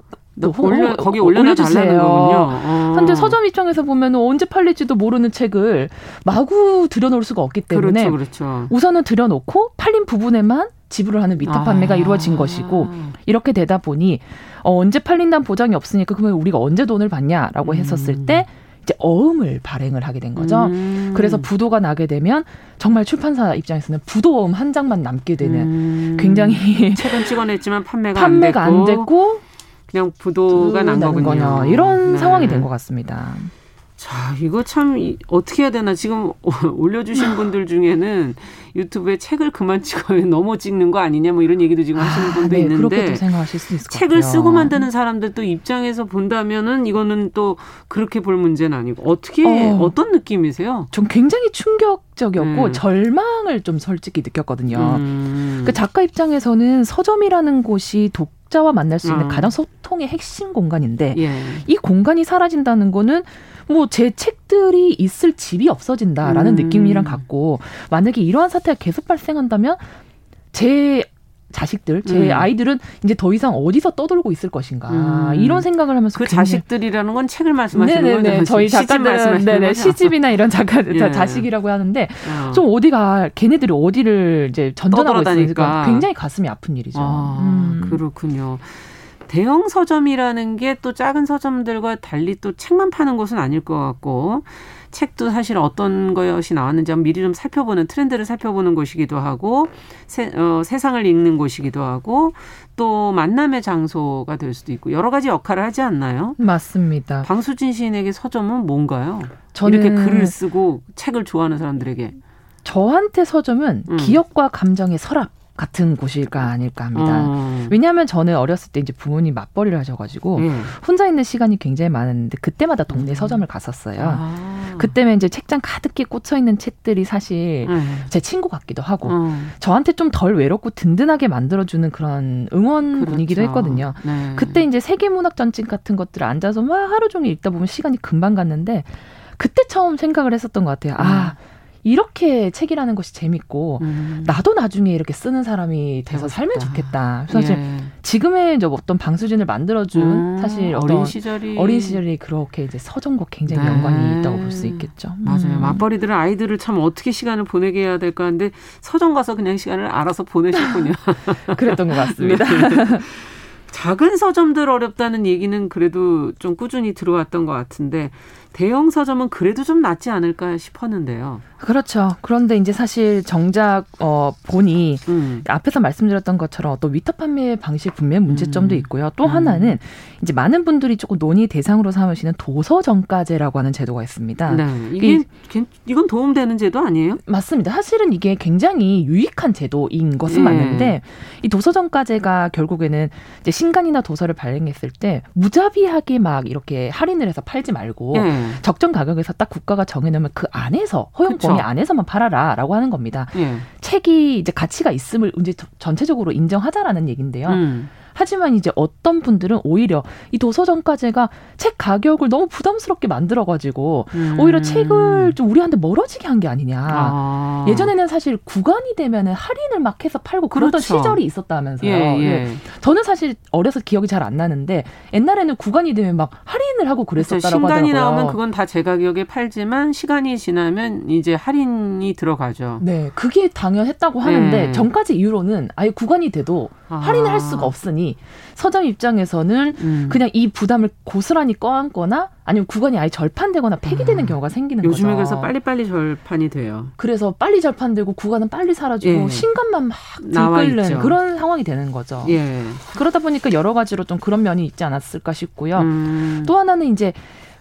올려, 거기 올려주세요. 어.
근데 서점 입장에서 보면 언제 팔릴지도 모르는 책을 마구 들여놓을 수가 없기 때문에
그렇죠, 그렇죠.
우선은 들여놓고 팔린 부분에만 지불을 하는 위탁 판매가 아. 이루어진 것이고 이렇게 되다 보니 어, 언제 팔린다는 보장이 없으니까 그러면 우리가 언제 돈을 받냐라고 음. 했었을 때 이제 어음을 발행을 하게 된 거죠. 음. 그래서 부도가 나게 되면 정말 출판사 입장에서는 부도어음 한 장만 남게 되는 음. 굉장히
책은 찍어냈지만 판매가,
판매가
안,
됐고, 안 됐고
그냥 부도가 난 거군요.
이런 네. 상황이 된 것 같습니다.
자, 이거 참 어떻게 해야 되나 지금 올려주신 분들 중에는 유튜브에 책을 그만 찍어요. 너무 찍는 거 아니냐 뭐 이런 얘기도 지금 하시는 아, 분도 네, 있는데
그렇게도 생각하실 수 있을 것
책을
같아요.
쓰고 만드는 사람들 또 입장에서 본다면은 이거는 또 그렇게 볼 문제는 아니고 어떻게 어, 떤 느낌이세요?
좀 굉장히 충격적이었고 음. 절망을 좀 솔직히 느꼈거든요. 음. 그 작가 입장에서는 서점이라는 곳이 독 자와 만날 수 있는 음. 가장 소통의 핵심 공간인데 예. 이 공간이 사라진다는 거는 뭐 제 책들이 있을 집이 없어진다라는 음. 느낌이랑 같고 만약에 이러한 사태가 계속 발생한다면 제 자식들, 제 음. 아이들은 이제 더 이상 어디서 떠돌고 있을 것인가 음. 이런 생각을 하면서
그 굉장히... 자식들이라는 건 책을 말씀하시는 네네네. 거죠?
저희 작가들은 네네 시집이나 이런 작가 예. 자식이라고 하는데 어. 좀 어디가 걔네들이 어디를 이제 전전하고 있으니까 굉장히 가슴이 아픈 일이죠. 아,
음. 그렇군요. 대형 서점이라는 게 또 작은 서점들과 달리 또 책만 파는 곳은 아닐 것 같고 책도 사실 어떤 것이 나왔는지 미리 좀 살펴보는 트렌드를 살펴보는 곳이기도 하고 세, 어, 세상을 읽는 곳이기도 하고 또 만남의 장소가 될 수도 있고 여러 가지 역할을 하지 않나요?
맞습니다.
방수진 시인에게 서점은 뭔가요? 저는 이렇게 글을 쓰고 책을 좋아하는 사람들에게
저한테 서점은 음. 기억과 감정의 서랍 같은 곳일까 아닐까 합니다. 어. 왜냐하면 저는 어렸을 때 이제 부모님 맞벌이를 하셔가지고 음. 혼자 있는 시간이 굉장히 많은데 그때마다 동네 음. 서점을 갔었어요. 아. 그때면 이제 책장 가득히 꽂혀 있는 책들이 사실 음. 제 친구 같기도 하고 어. 저한테 좀 덜 외롭고 든든하게 만들어주는 그런 응원 그렇죠. 했거든요. 네. 그때 이제 세계문학 전집 같은 것들을 앉아서 막 하루 종일 읽다 보면 시간이 금방 갔는데 그때 처음 생각을 했었던 것 같아요. 아. 음. 이렇게 책이라는 것이 재밌고 음. 나도 나중에 이렇게 쓰는 사람이 돼서 살면 좋겠다. 사실 예. 지금의 저 어떤 방수진을 만들어준 음. 사실
어린 시절이
어린 시절이 그렇게 이제 서점과 굉장히 네. 연관이 있다고 볼 수 있겠죠.
맞아요. 음. 맞벌이들은 아이들을 참 어떻게 시간을 보내게 해야 될까 하는데 서점 가서 그냥 시간을 알아서 보내셨군요.
그랬던 것 같습니다.
네. 작은 서점들 어렵다는 얘기는 그래도 좀 꾸준히 들어왔던 것 같은데 대형 서점은 그래도 좀 낫지 않을까 싶었는데요.
그렇죠. 그런데 이제 사실 정작 어 보니 음. 앞에서 말씀드렸던 것처럼 어떤 위탁 판매 방식 분명 문제점도 음. 있고요. 또 음. 하나는 이제 많은 분들이 조금 논의 대상으로 삼으시는 도서 정가제라고 하는 제도가 있습니다.
네. 이게 이건 도움되는 제도 아니에요?
맞습니다. 사실은 이게 굉장히 유익한 제도인 것은 예. 맞는데 이 도서 정가제가 결국에는 이제 신간이나 도서를 발행했을 때 무자비하게 막 이렇게 할인을 해서 팔지 말고 예. 적정 가격에서 딱 국가가 정해놓으면 그 안에서 허용 범위 안에서만 팔아라라고 하는 겁니다. 예. 책이 이제 가치가 있음을 이제 전체적으로 인정하자라는 얘기인데요. 음. 하지만 이제 어떤 분들은 오히려 이 도서정가제가 책 가격을 너무 부담스럽게 만들어가지고 음. 오히려 책을 좀 우리한테 멀어지게 한 게 아니냐. 아. 예전에는 사실 구간이 되면은 할인을 막 해서 팔고 그러던 그렇죠. 시절이 있었다면서요. 예, 예. 예. 저는 사실 어려서 기억이 잘 안 나는데 옛날에는 구간이 되면 막 할인 을 하고 그랬었다라고 그렇죠.
하더라고요. 나오면 그건 다 제 가격에 팔지만 시간이 지나면 이제 할인이 들어가죠.
네, 그게 당연했다고 하는데 예. 전까지 이후로는 아예 구간이 돼도 아. 할인을 할 수가 없으니 서점 입장에서는 음. 그냥 이 부담을 고스란히 꺼안거나 아니면 구간이 아예 절판되거나 폐기되는 음. 경우가 생기는
요즘에
거죠.
요즘에 그래서 빨리빨리 절판이 돼요.
그래서 빨리 절판되고 구간은 빨리 사라지고 예. 신간만 막 들끓는 그런 상황이 되는 거죠. 예. 그러다 보니까 여러 가지로 좀 그런 면이 있지 않았을까 싶고요. 음. 또 하나는 이제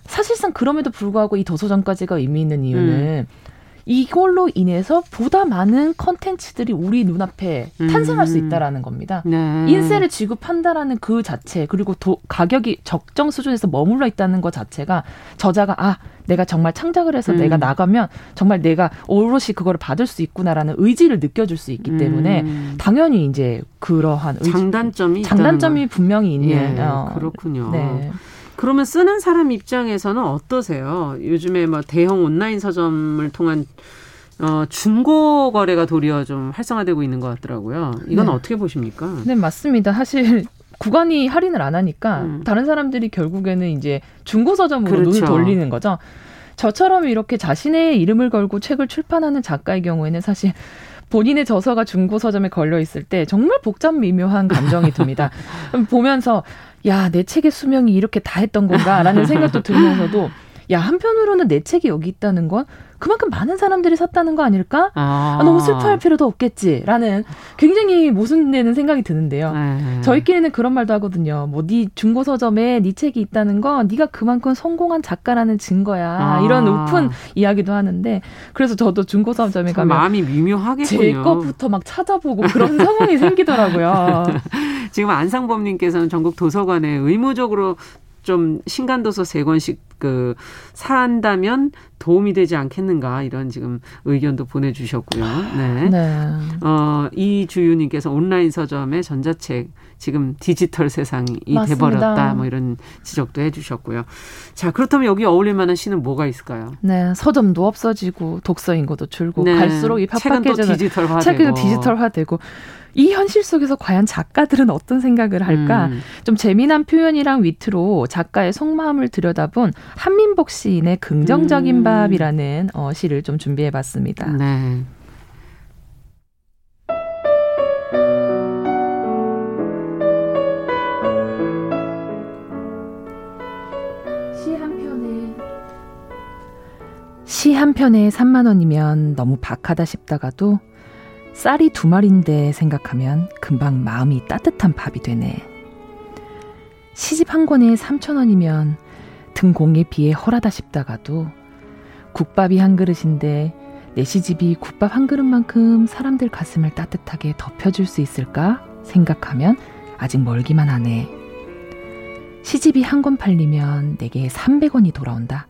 사실상 그럼에도 불구하고 이 도서정까지가 의미 있는 이유는 음. 이걸로 인해서 보다 많은 컨텐츠들이 우리 눈앞에 음. 탄생할 수 있다라는 겁니다. 네. 인세를 지급한다라는 그 자체 그리고 도, 가격이 적정 수준에서 머물러 있다는 것 자체가 저자가 아 내가 정말 창작을 해서 음. 내가 나가면 정말 내가 오롯이 그거를 받을 수 있구나라는 의지를 느껴줄 수 있기 때문에 음. 당연히 이제 그러한
의지, 장단점이
장단점이 분명히 있는
예, 어, 그렇군요. 네. 그러면 쓰는 사람 입장에서는 어떠세요? 요즘에 뭐 대형 온라인 서점을 통한 어, 중고 거래가 도리어 좀 활성화되고 있는 것 같더라고요. 이건 네. 어떻게 보십니까?
네, 맞습니다. 사실 구간이 할인을 안 하니까 음. 다른 사람들이 결국에는 이제 중고 서점으로 그렇죠. 눈을 돌리는 거죠. 저처럼 이렇게 자신의 이름을 걸고 책을 출판하는 작가의 경우에는 사실 본인의 저서가 중고 서점에 걸려 있을 때 정말 복잡 미묘한 감정이 듭니다. 보면서 야, 내 책의 수명이 이렇게 다 했던 건가라는 생각도 들면서도 야, 한편으로는 내 책이 여기 있다는 건 그만큼 많은 사람들이 샀다는 거 아닐까? 아. 아, 너무 슬퍼할 필요도 없겠지라는 굉장히 모순되는 생각이 드는데요. 네. 저희끼리는 그런 말도 하거든요. 뭐 네 중고 서점에 네 책이 있다는 건 네가 그만큼 성공한 작가라는 증거야. 아. 이런 오픈 이야기도 하는데 그래서 저도 중고 서점에 가면
마음이 미묘하겠군요.
제 것부터 막 찾아보고 그런 상황이 생기더라고요.
지금 안상범님께서는 전국 도서관에 의무적으로 좀 신간도서 세 권씩 그 산다면 도움이 되지 않겠는가 이런 지금 의견도 보내주셨고요. 네. 네. 어, 이 주유님께서 온라인 서점의 전자책 지금 디지털 세상이 맞습니다. 돼버렸다 뭐 이런 지적도 해주셨고요. 자 그렇다면 여기 어울릴 만한 시는 뭐가 있을까요?
네, 서점도 없어지고 독서 인구도 줄고 네. 갈수록 이 팍팍해지는
디지털화되고
책은 디지털화되고 이 현실 속에서 과연 작가들은 어떤 생각을 할까? 음. 좀 재미난 표현이랑 위트로 작가의 속마음을 들여다본 한민복 시인의 긍정적인 음. 밥이라는 어, 시를 좀 준비해 봤습니다. 네. 시 한 편에 3만 원이면 너무 박하다 싶다가도 쌀이 두 마리인데 생각하면 금방 마음이 따뜻한 밥이 되네. 시집 한 권에 3천 원이면 등공에 비해 헐하다 싶다가도 국밥이 한 그릇인데 내 시집이 국밥 한 그릇만큼 사람들 가슴을 따뜻하게 덮여줄 수 있을까 생각하면 아직 멀기만 하네. 시집이 한 권 팔리면 내게 300원이 돌아온다.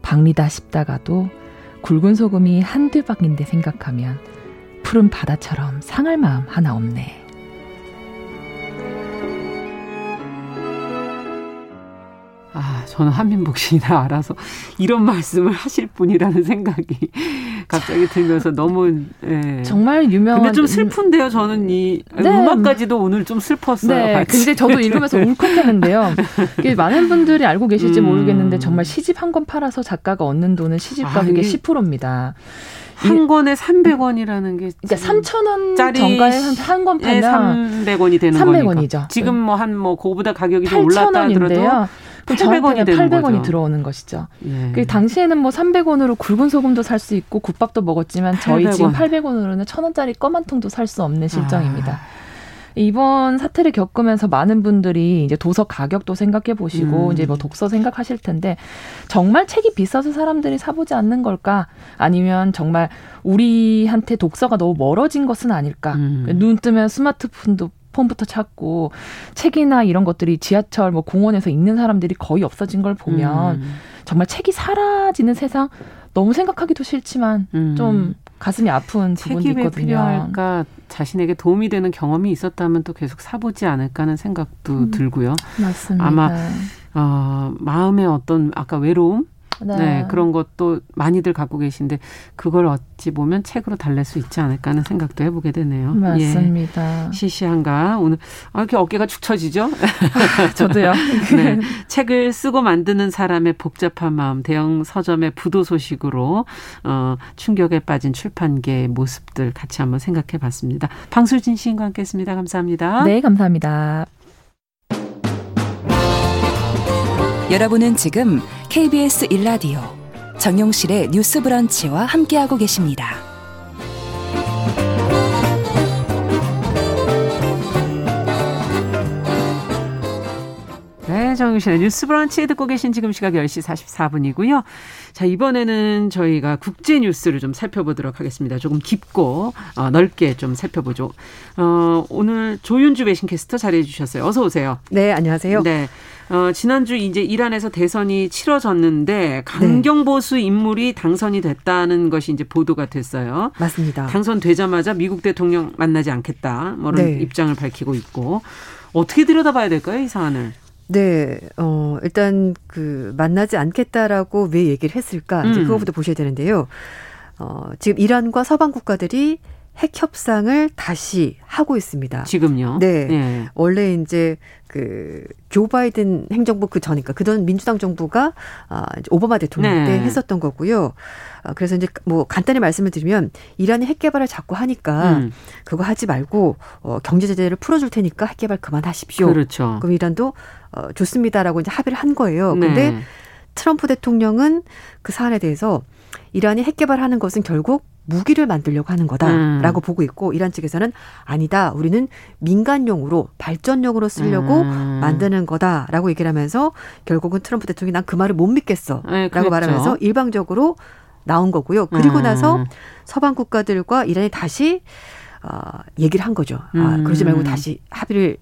박리다 싶다가도 굵은 소금이 한두 박인데 생각하면 푸른 바다처럼 상할 마음 하나 없네.
저는 한민복 시인을 알아서 이런 말씀을 하실 분이라는 생각이 갑자기 들면서 너무 예.
정말 유명한
근데 좀 슬픈데요. 저는 이 네. 음악까지도 오늘 좀 슬펐어요. 네.
같이. 근데 저도 읽으면서 울컥했는데요. 많은 분들이 알고 계실지 음. 모르겠는데 정말 시집 한 권 팔아서 작가가 얻는 돈은 시집 가격의 아, 10%입니다.
한 권에 300원이라는 게
그러니까 3,000원 정가에 한권
예, 팔면 300원이 되는 300원이죠. 거니까. 지금 뭐 한뭐 뭐 그거보다 가격이 좀 올랐다 하더라도 800원이 되는 800원이 거죠.
들어오는 것이죠. 예. 그 당시에는 뭐 300원으로 굵은 소금도 살 수 있고 국밥도 먹었지만 저희 800원. 지금 800원으로는 1,000원짜리 껌 한 통도 살 수 없는 실정입니다. 아. 이번 사태를 겪으면서 많은 분들이 이제 도서 가격도 생각해 보시고 음. 이제 뭐 독서 생각하실 텐데 정말 책이 비싸서 사람들이 사보지 않는 걸까? 아니면 정말 우리한테 독서가 너무 멀어진 것은 아닐까? 음. 눈 뜨면 스마트폰도 폰부터 찾고 책이나 이런 것들이 지하철 뭐 공원에서 읽는 사람들이 거의 없어진 걸 보면 음. 정말 책이 사라지는 세상 너무 생각하기도 싫지만 음. 좀 가슴이 아픈 부분이 있거든요.
필요할까 자신에게 도움이 되는 경험이 있었다면 또 계속 사보지 않을까 하는 생각도 음, 들고요.
맞습니다.
아마 어, 마음의 어떤 아까 외로움 네. 네. 그런 것도 많이들 갖고 계신데 그걸 어찌 보면 책으로 달랠 수 있지 않을까 하는 생각도 해보게 되네요.
맞습니다.
예. 시시한가 오늘 아, 이렇게 어깨가 축 처지죠?
저도요.
네. 책을 쓰고 만드는 사람의 복잡한 마음 대형 서점의 부도 소식으로 어, 충격에 빠진 출판계의 모습들 같이 한번 생각해봤습니다. 방술진 시인과 함께했습니다. 감사합니다.
네, 감사합니다.
여러분은 지금 KBS 일라디오 정용실의 뉴스 브런치와 함께하고 계십니다.
네, 정유실의 뉴스 브런치 듣고 계신 지금 시각 10시 44분이고요. 자, 이번에는 저희가 국제 뉴스를 좀 살펴보도록 하겠습니다. 조금 깊고 어, 넓게 좀 살펴보죠. 어, 오늘 조윤주 배신캐스터 자리해 주셨어요. 어서 오세요.
네, 안녕하세요.
네. 어, 지난주 이제 이란에서 대선이 치러졌는데 강경 보수 인물이 당선이 됐다는 것이 이제 보도가 됐어요.
맞습니다.
당선되자마자 미국 대통령 만나지 않겠다. 뭐 이런 네. 입장을 밝히고 있고 어떻게 들여다봐야 될까요, 이 사안을?
네, 어, 일단 그 만나지 않겠다라고 왜 얘기를 했을까? 이제 음. 그거부터 보셔야 되는데요. 어, 지금 이란과 서방 국가들이 핵 협상을 다시 하고 있습니다.
지금요?
네. 네. 원래 이제 그 조 바이든 행정부 그 전이니까 그전 민주당 정부가 아 이제 오바마 대통령 네. 때 했었던 거고요. 아, 그래서 이제 뭐 간단히 말씀을 드리면 이란이 핵 개발을 자꾸 하니까 음. 그거 하지 말고 어 경제 제재를 풀어 줄 테니까 핵 개발 그만하십시오.
그렇죠.
그럼 이란도 어 좋습니다라고 이제 합의를 한 거예요. 근데 네. 트럼프 대통령은 그 사안에 대해서 이란이 핵 개발하는 것은 결국 무기를 만들려고 하는 거다라고 음. 보고 있고 이란 측에서는 아니다. 우리는 민간용으로 발전용으로 쓰려고 음. 만드는 거다라고 얘기를 하면서 결국은 트럼프 대통령이 난 그 말을 못 믿겠어라고 네, 말하면서 일방적으로 나온 거고요. 그리고 음. 나서 서방 국가들과 이란이 다시 어, 얘기를 한 거죠. 아, 그러지 말고 음. 다시 합의를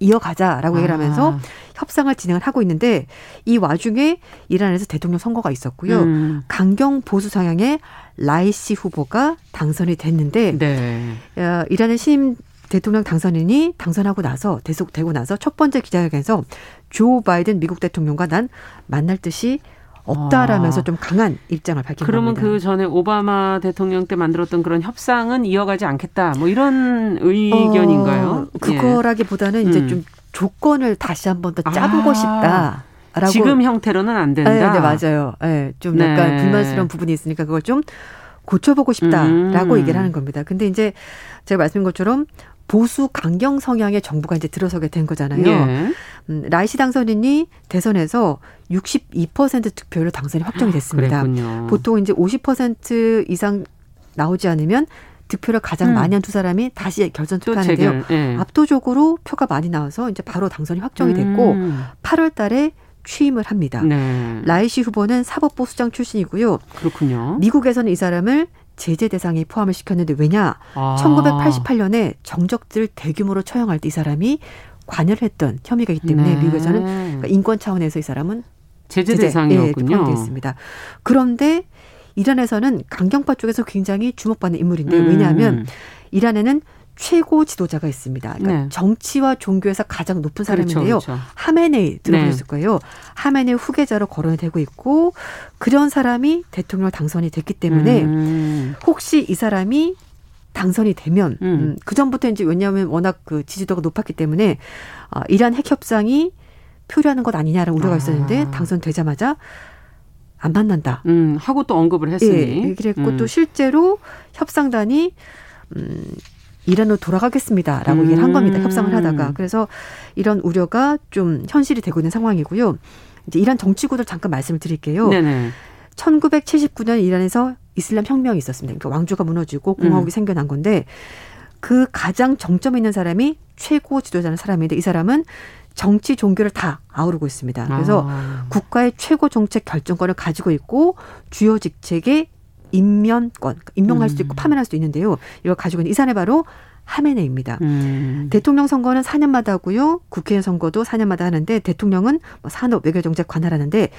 이어가자라고 얘기를 하면서 아. 협상을 진행을 하고 있는데 이 와중에 이란에서 대통령 선거가 있었고요. 음. 강경 보수 성향의 라이시 후보가 당선이 됐는데 네. 어, 이란의 신임 대통령 당선인이 당선하고 나서 대속 되고 나서 첫 번째 기자회견에서 조 바이든 미국 대통령과 난 만날 듯이 없다라면서 아. 좀 강한 입장을 밝힌
그러면
겁니다.
그러면 그 전에 오바마 대통령 때 만들었던 그런 협상은 이어가지 않겠다. 뭐 이런 의견인가요? 어,
그거라기보다는 예. 이제 음. 좀 조건을 다시 한 번 더 짜보고 아. 싶다. 라고.
지금 형태로는 안 된다.
네, 네 맞아요. 네, 좀 네. 약간 불만스러운 부분이 있으니까 그걸 좀 고쳐보고 싶다라고 음. 얘기를 하는 겁니다. 근데 이제 제가 말씀드린 것처럼 보수 강경 성향의 정부가 이제 들어서게 된 거잖아요. 예. 음, 라이시 당선인이 대선에서 62% 득표로 당선이 확정이 됐습니다.
그랬군요.
보통 이제 50% 이상 나오지 않으면 득표를 가장 음. 많이 한 두 사람이 다시 결선 투표하는데요. 예. 압도적으로 표가 많이 나와서 이제 바로 당선이 확정이 됐고 음. 8월 달에 취임을 합니다. 네. 라이시 후보는 사법부 수장 출신이고요.
그렇군요.
미국에서는 이 사람을 제재 대상에 포함을 시켰는데 왜냐? 아. 1988년에 정적들 대규모로 처형할 때 이 사람이 관여를 했던 혐의가 있기 때문에 네. 미국에서는 그러니까 인권 차원에서 이 사람은
제재, 대상이었군요. 예,
있습니다. 그런데 이란에서는 강경파 쪽에서 굉장히 주목받는 인물인데 음. 왜냐하면 이란에는 최고 지도자가 있습니다. 그러니까 네. 정치와 종교에서 가장 높은 그렇죠, 사람인데요. 그렇죠, 그렇죠. 하메네이 들어보셨을 네. 거예요. 하메네이 후계자로 거론이 되고 있고 그런 사람이 대통령 당선이 됐기 때문에 음. 혹시 이 사람이 당선이 되면 음. 음, 그 전부터 이제 왜냐하면 워낙 그 지지도가 높았기 때문에 어, 이란 핵 협상이 표류하는 것 아니냐라는 우려가 아. 있었는데 아. 당선되자마자 안 만난다.
음, 하고 또 언급을 했으니.
예, 그랬고 음. 또 실제로 협상단이 음, 이란으로 돌아가겠습니다라고 음. 얘기를 한 겁니다. 협상을 하다가. 그래서 이런 우려가 좀 현실이 되고 있는 상황이고요. 이제 이란 정치구도 잠깐 말씀을 드릴게요. 네네. 1979년 이란에서 이슬람 혁명이 있었습니다. 그러니까 왕조가 무너지고 공화국이 음. 생겨난 건데 그 가장 정점에 있는 사람이 최고 지도자는 사람인데 이 사람은 정치 종교를 다 아우르고 있습니다. 그래서 아. 국가의 최고 정책 결정권을 가지고 있고 주요 직책에 임면권, 그러니까 임명할 수도 있고 음. 파면할 수도 있는데요. 이걸 가지고 있는 이 사람이 바로 하메네입니다. 음. 대통령 선거는 4년마다 하고요. 국회의원 선거도 4년마다 하는데 대통령은 뭐 산업, 외교정책 관할하는데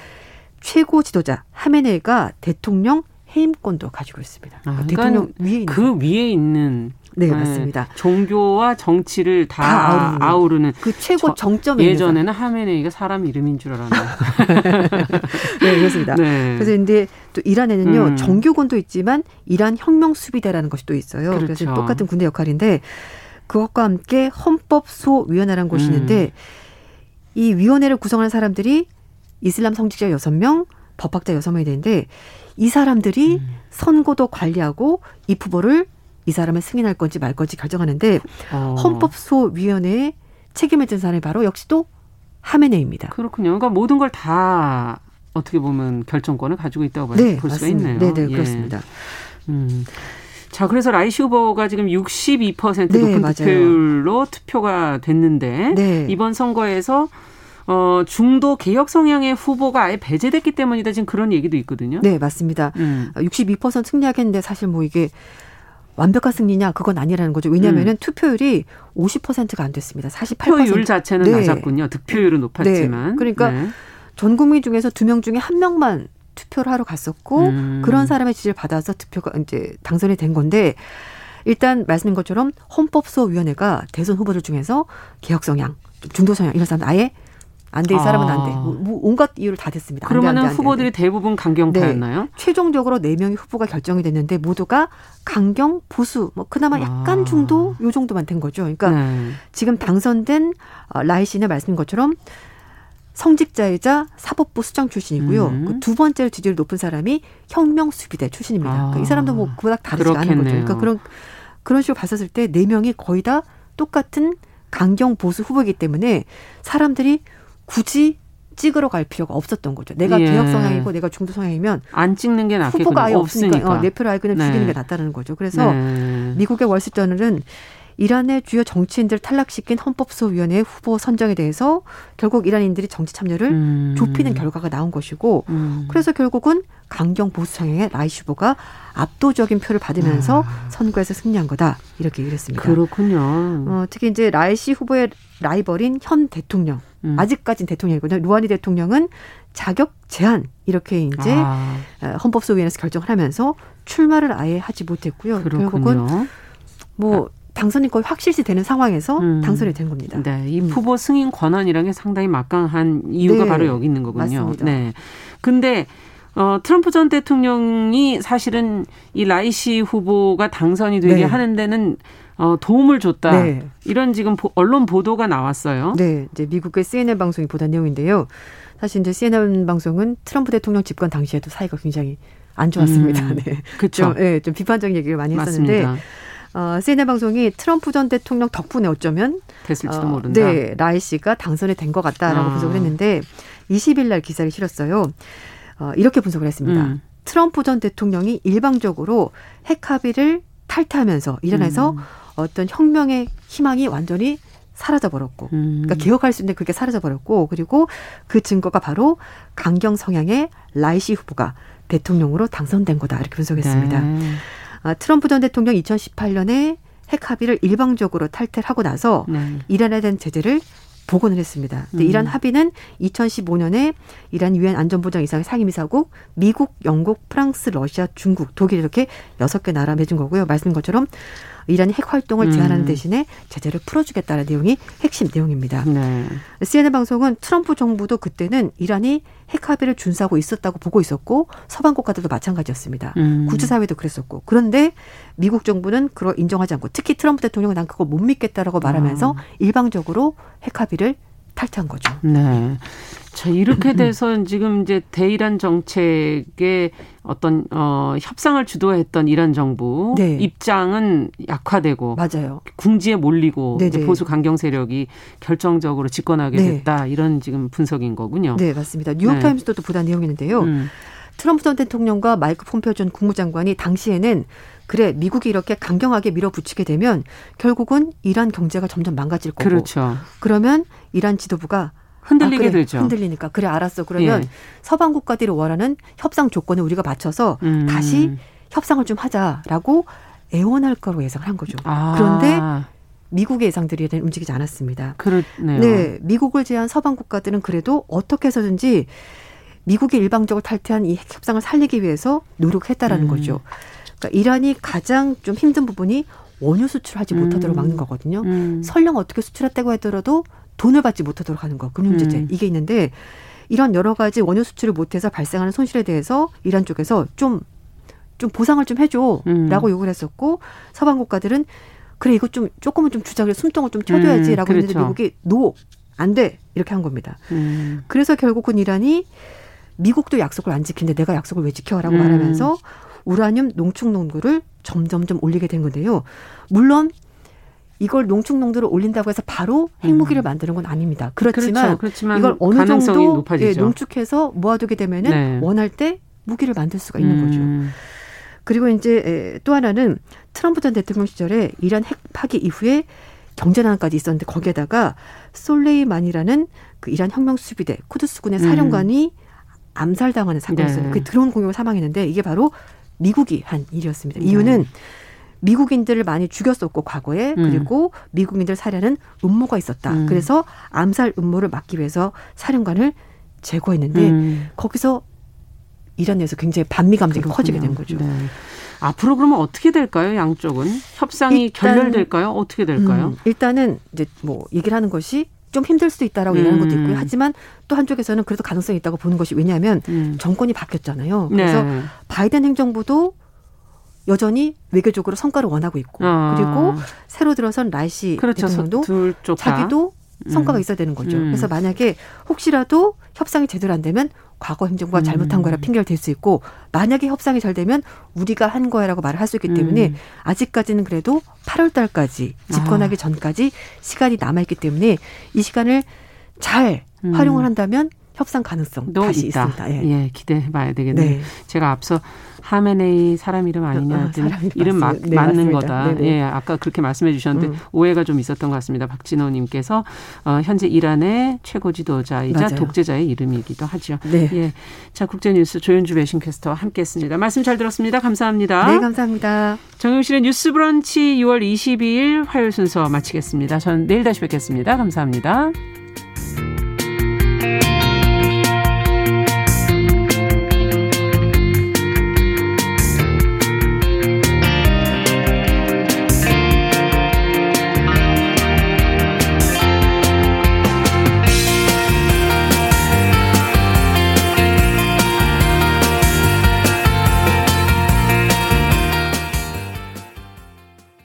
최고 지도자 하메네이가 대통령 해임권도 가지고 있습니다.
그러니까 아, 대통령 위에 있는 그 위에 있는
네, 네, 맞습니다.
종교와 정치를 다, 다 아우르는, 아우르는,
그 최고 정점에
예전에는 하메네이가 사람 이름인 줄 알았나요?
네, 그렇습니다. 네. 그래서 근데 또 이란에는요 음. 정교군도 있지만 이란 혁명 수비대라는 것이 또 있어요. 그렇죠. 그래서 똑같은 군대 역할인데 그것과 함께 헌법소위원회라는 곳이 음. 있는데 이 위원회를 구성하는 사람들이 이슬람 성직자 여섯 명 법학자 여섯 명이 되는데 이 사람들이 음. 선거도 관리하고 이 후보를 이 사람을 승인할 건지 말 건지 결정하는데 어. 헌법소위원회에 책임을 진 사람이 바로 역시 또 하메네입니다.
그렇군요. 그러니까 모든 걸 다 어떻게 보면 결정권을 가지고 있다고 네, 볼 수가 있네요.
네, 네, 예. 그렇습니다. 음.
자, 그래서 라이시 후보가 지금 62% 네, 높은 맞아요. 득표율로 투표가 됐는데 네. 이번 선거에서 어, 중도 개혁 성향의 후보가 아예 배제됐기 때문이다. 지금 그런 얘기도 있거든요.
네, 맞습니다. 음. 62% 승리하겠는데 사실 뭐 이게 완벽한 승리냐 그건 아니라는 거죠. 왜냐하면은 음. 투표율이 50%가 안 됐습니다. 48%.
투표율 자체는 네. 낮았군요. 득표율은 높았지만.
네. 그러니까 네. 전 국민 중에서 두 명 중에 한 명만 투표를 하러 갔었고 음. 그런 사람의 지지를 받아서 투표가 이제 당선이 된 건데 일단 말씀인 것처럼 헌법소위원회가 대선 후보들 중에서 개혁 성향, 중도 성향 이런 사람 아예 안 돼 이 사람은 안 돼. 아. 뭐, 뭐 온갖 이유를 다 됐습니다.
그러면은 후보들이 대부분 강경파였나요?
네. 최종적으로 네 명의 후보가 결정이 됐는데 모두가 강경 보수 뭐 그나마 약간 아. 중도 요 정도만 된 거죠. 그러니까 네. 지금 당선된 어, 라이 씨는 말씀인 것처럼 성직자이자 사법부 수장 출신이고요. 음. 그두 번째로 지지율 높은 사람이 혁명수비대 출신입니다. 아. 그러니까 이 사람도 뭐 그닥 다르지 않은 거죠. 그러니까 그런 그런 식으로 봤었을 때 네 명이 거의 다 똑같은 강경 보수 후보이기 때문에 사람들이 굳이 찍으러 갈 필요가 없었던 거죠. 내가 예. 개혁 성향이고 내가 중도 성향이면
안 찍는 게 낫겠군요.
후보가 아예 없으니까 어, 내 표를 아예 그냥 네. 죽이는 게 낫다는 거죠. 그래서 네. 미국의 월스트저널은 이란의 주요 정치인들 탈락시킨 헌법소위원회 후보 선정에 대해서 결국 이란인들이 정치 참여를 음. 좁히는 결과가 나온 것이고 음. 그래서 결국은 강경 보수 성향의 라이시 후보가 압도적인 표를 받으면서 아. 선거에서 승리한 거다 이렇게 얘기를 했습니다.
그렇군요.
어, 특히 이제 라이시 후보의 라이벌인 현 대통령 음. 아직까지는 대통령이거든요. 루하니 대통령은 자격 제한 이렇게 이제 아. 어, 헌법소위원회에서 결정을 하면서 출마를 아예 하지 못했고요. 그렇군요. 결국은 뭐 당선이 거의 확실시 되는 상황에서 음. 당선이 된 겁니다.
네, 이 음. 후보 승인 권한이라는 게 상당히 막강한 이유가 네. 바로 여기 있는 거군요.
맞습니다.
네. 근데 어, 트럼프 전 대통령이 사실은 이 라이시 후보가 당선이 되게 네. 하는 데는 어, 도움을 줬다. 네. 이런 지금 언론 보도가 나왔어요.
네, 이제 미국의 CNN 방송이 보도한 내용인데요. 사실 이제 CNN 방송은 트럼프 대통령 집권 당시에도 사이가 굉장히 안 좋았습니다. 음,
네. 그렇죠.
네, 좀 비판적인 얘기를 많이 했었는데 맞습니다. 어, CNN 방송이 트럼프 전 대통령 덕분에 어쩌면
됐을지도 어, 모른다.
네, 라이 씨가 당선이 된 것 같다라고 아. 분석을 했는데 20일 날 기사를 실었어요. 어, 이렇게 분석을 했습니다. 음. 트럼프 전 대통령이 일방적으로 핵 합의를 탈퇴하면서 이란에서 음. 어떤 혁명의 희망이 완전히 사라져 버렸고, 음. 그러니까 개혁할 수 있는데 그게 사라져 버렸고, 그리고 그 증거가 바로 강경 성향의 라이시 후보가 대통령으로 당선된 거다 이렇게 분석했습니다. 네. 아, 트럼프 전 대통령 2018년에 핵 합의를 일방적으로 탈퇴를 하고 나서 네. 이란에 대한 제재를 복원을 했습니다. 근데 음. 이란 합의는 2015년에 이란 유엔 안전보장 이상의 상임이사국 미국, 영국, 프랑스, 러시아, 중국, 독일 이렇게 여섯 개 나라 맺은 거고요. 말씀인 것처럼 이란이 핵 활동을 음. 제한하는 대신에 제재를 풀어주겠다는 내용이 핵심 내용입니다. 네. CNN 방송은 트럼프 정부도 그때는 이란이 핵 합의를 준수하고 있었다고 보고 있었고 서방 국가들도 마찬가지였습니다. 음. 국제 사회도 그랬었고 그런데 미국 정부는 그걸 인정하지 않고 특히 트럼프 대통령은 난 그거 못 믿겠다라고 말하면서 아. 일방적으로 핵 합의를 탈퇴한 거죠.
네. 자, 이렇게 돼서 지금 이제 대이란 정책의 어떤 어 협상을 주도했던 이란 정부 네. 입장은 약화되고
맞아요.
궁지에 몰리고 이제 보수 강경 세력이 결정적으로 집권하게 네. 됐다. 이런 지금 분석인 거군요.
네, 맞습니다. 뉴욕 타임스도 또 보다 내용이있는데요 음. 트럼프 전 대통령과 마이크 폼페오 전 국무장관이 당시에는 그래 미국이 이렇게 강경하게 밀어붙이게 되면 결국은 이란 경제가 점점 망가질 거고
그렇죠.
그러면 이란 지도부가
흔들리게
아, 그래,
되죠.
흔들리니까 그래 알았어. 그러면 예. 서방 국가들이 원하는 협상 조건을 우리가 맞춰서 음. 다시 협상을 좀 하자라고 애원할 거로 예상을 한 거죠. 아. 그런데 미국의 예상들이 움직이지 않았습니다.
그렇네요.
네, 미국을 제한 서방 국가들은 그래도 어떻게 해서든지 미국이 일방적으로 탈퇴한 이 협상을 살리기 위해서 노력했다라는 음. 거죠. 그러니까 이란이 가장 좀 힘든 부분이 원유 수출하지 못하도록 음. 막는 거거든요. 음. 설령 어떻게 수출했다고 하더라도 돈을 받지 못하도록 하는 거 금융 제재 음. 이게 있는데 이런 여러 가지 원유 수출을 못해서 발생하는 손실에 대해서 이란 쪽에서 좀좀 보상을 좀 해줘라고 음. 요구를 했었고 서방 국가들은 그래 이거 좀 조금은 좀 주작을 숨통을 좀 쳐줘야지라고 음, 그렇죠. 했는데 미국이 노 안 돼 이렇게 한 겁니다. 음. 그래서 결국은 이란이 미국도 약속을 안 지키는데 내가 약속을 왜 지켜라고 음. 말하면서 우라늄 농축 농도를 점점점 올리게 된 건데요. 물론 이걸 농축 농도를 올린다고 해서 바로 핵무기를 음. 만드는 건 아닙니다. 그렇지만, 그렇죠. 그렇지만 이걸 어느 정도 예, 농축해서 모아두게 되면은 네. 원할 때 무기를 만들 수가 있는 음. 거죠. 그리고 이제 또 하나는 트럼프 전 대통령 시절에 이란 핵 파기 이후에 경제난까지 있었는데 거기에다가 솔레이만이라는 그 이란 혁명 수비대 쿠드스군의 음. 사령관이 음. 암살당하는 사건이 있어요. 네. 그 드론 공격으로 사망했는데 이게 바로 미국이 한 일이었습니다. 네. 이유는 미국인들을 많이 죽였었고 과거에 음. 그리고 미국인들 살해는 음모가 있었다. 음. 그래서 암살 음모를 막기 위해서 사령관을 제거했는데 음. 거기서 이란 내에서 굉장히 반미 감정이 커지게 된 거죠. 네.
앞으로 그러면 어떻게 될까요? 양쪽은 협상이 일단, 결렬될까요? 어떻게 될까요?
음, 일단은 이제 뭐 얘기를 하는 것이 좀 힘들 수도 있다라고 음. 얘기하는 것도 있고요. 하지만 또 한쪽에서는 그래도 가능성이 있다고 보는 것이 왜냐하면 음. 정권이 바뀌었잖아요. 그래서 네. 바이든 행정부도 여전히 외교적으로 성과를 원하고 있고 어. 그리고 새로 들어선 라이시 그렇죠. 대통령도 자기도 성과가 음. 있어야 되는 거죠. 음. 그래서 만약에 혹시라도 협상이 제대로 안 되면 과거 행정부가 음. 잘못한 거라 핑계를 댈 수 있고 만약에 협상이 잘 되면 우리가 한 거야라고 말을 할 수 있기 때문에 음. 아직까지는 그래도 8월 달까지 집권하기 아. 전까지 시간이 남아 있기 때문에 이 시간을 잘 음. 활용을 한다면 협상 가능성 다시 있다. 있습니다.
예. 예, 기대해 봐야 되겠네요. 네. 제가 앞서 하메네이 사람 이름 아니냐 어, 어 이름 마, 네, 맞는 맞습니다. 거다. 네네. 네. 예, 아까 그렇게 말씀해 주셨는데 음. 오해가 좀 있었던 것 같습니다. 박진호 님께서 어, 현재 이란의 최고 지도자이자 맞아요. 독재자의 이름이기도 하죠. 네. 예. 자, 국제 뉴스 조윤주 배신 캐스터와 함께 했습니다. 말씀 잘 들었습니다. 감사합니다.
네, 감사합니다.
정용실의 뉴스 브런치 6월 22일 화요일 순서 마치겠습니다. 저는 내일 다시 뵙겠습니다. 감사합니다.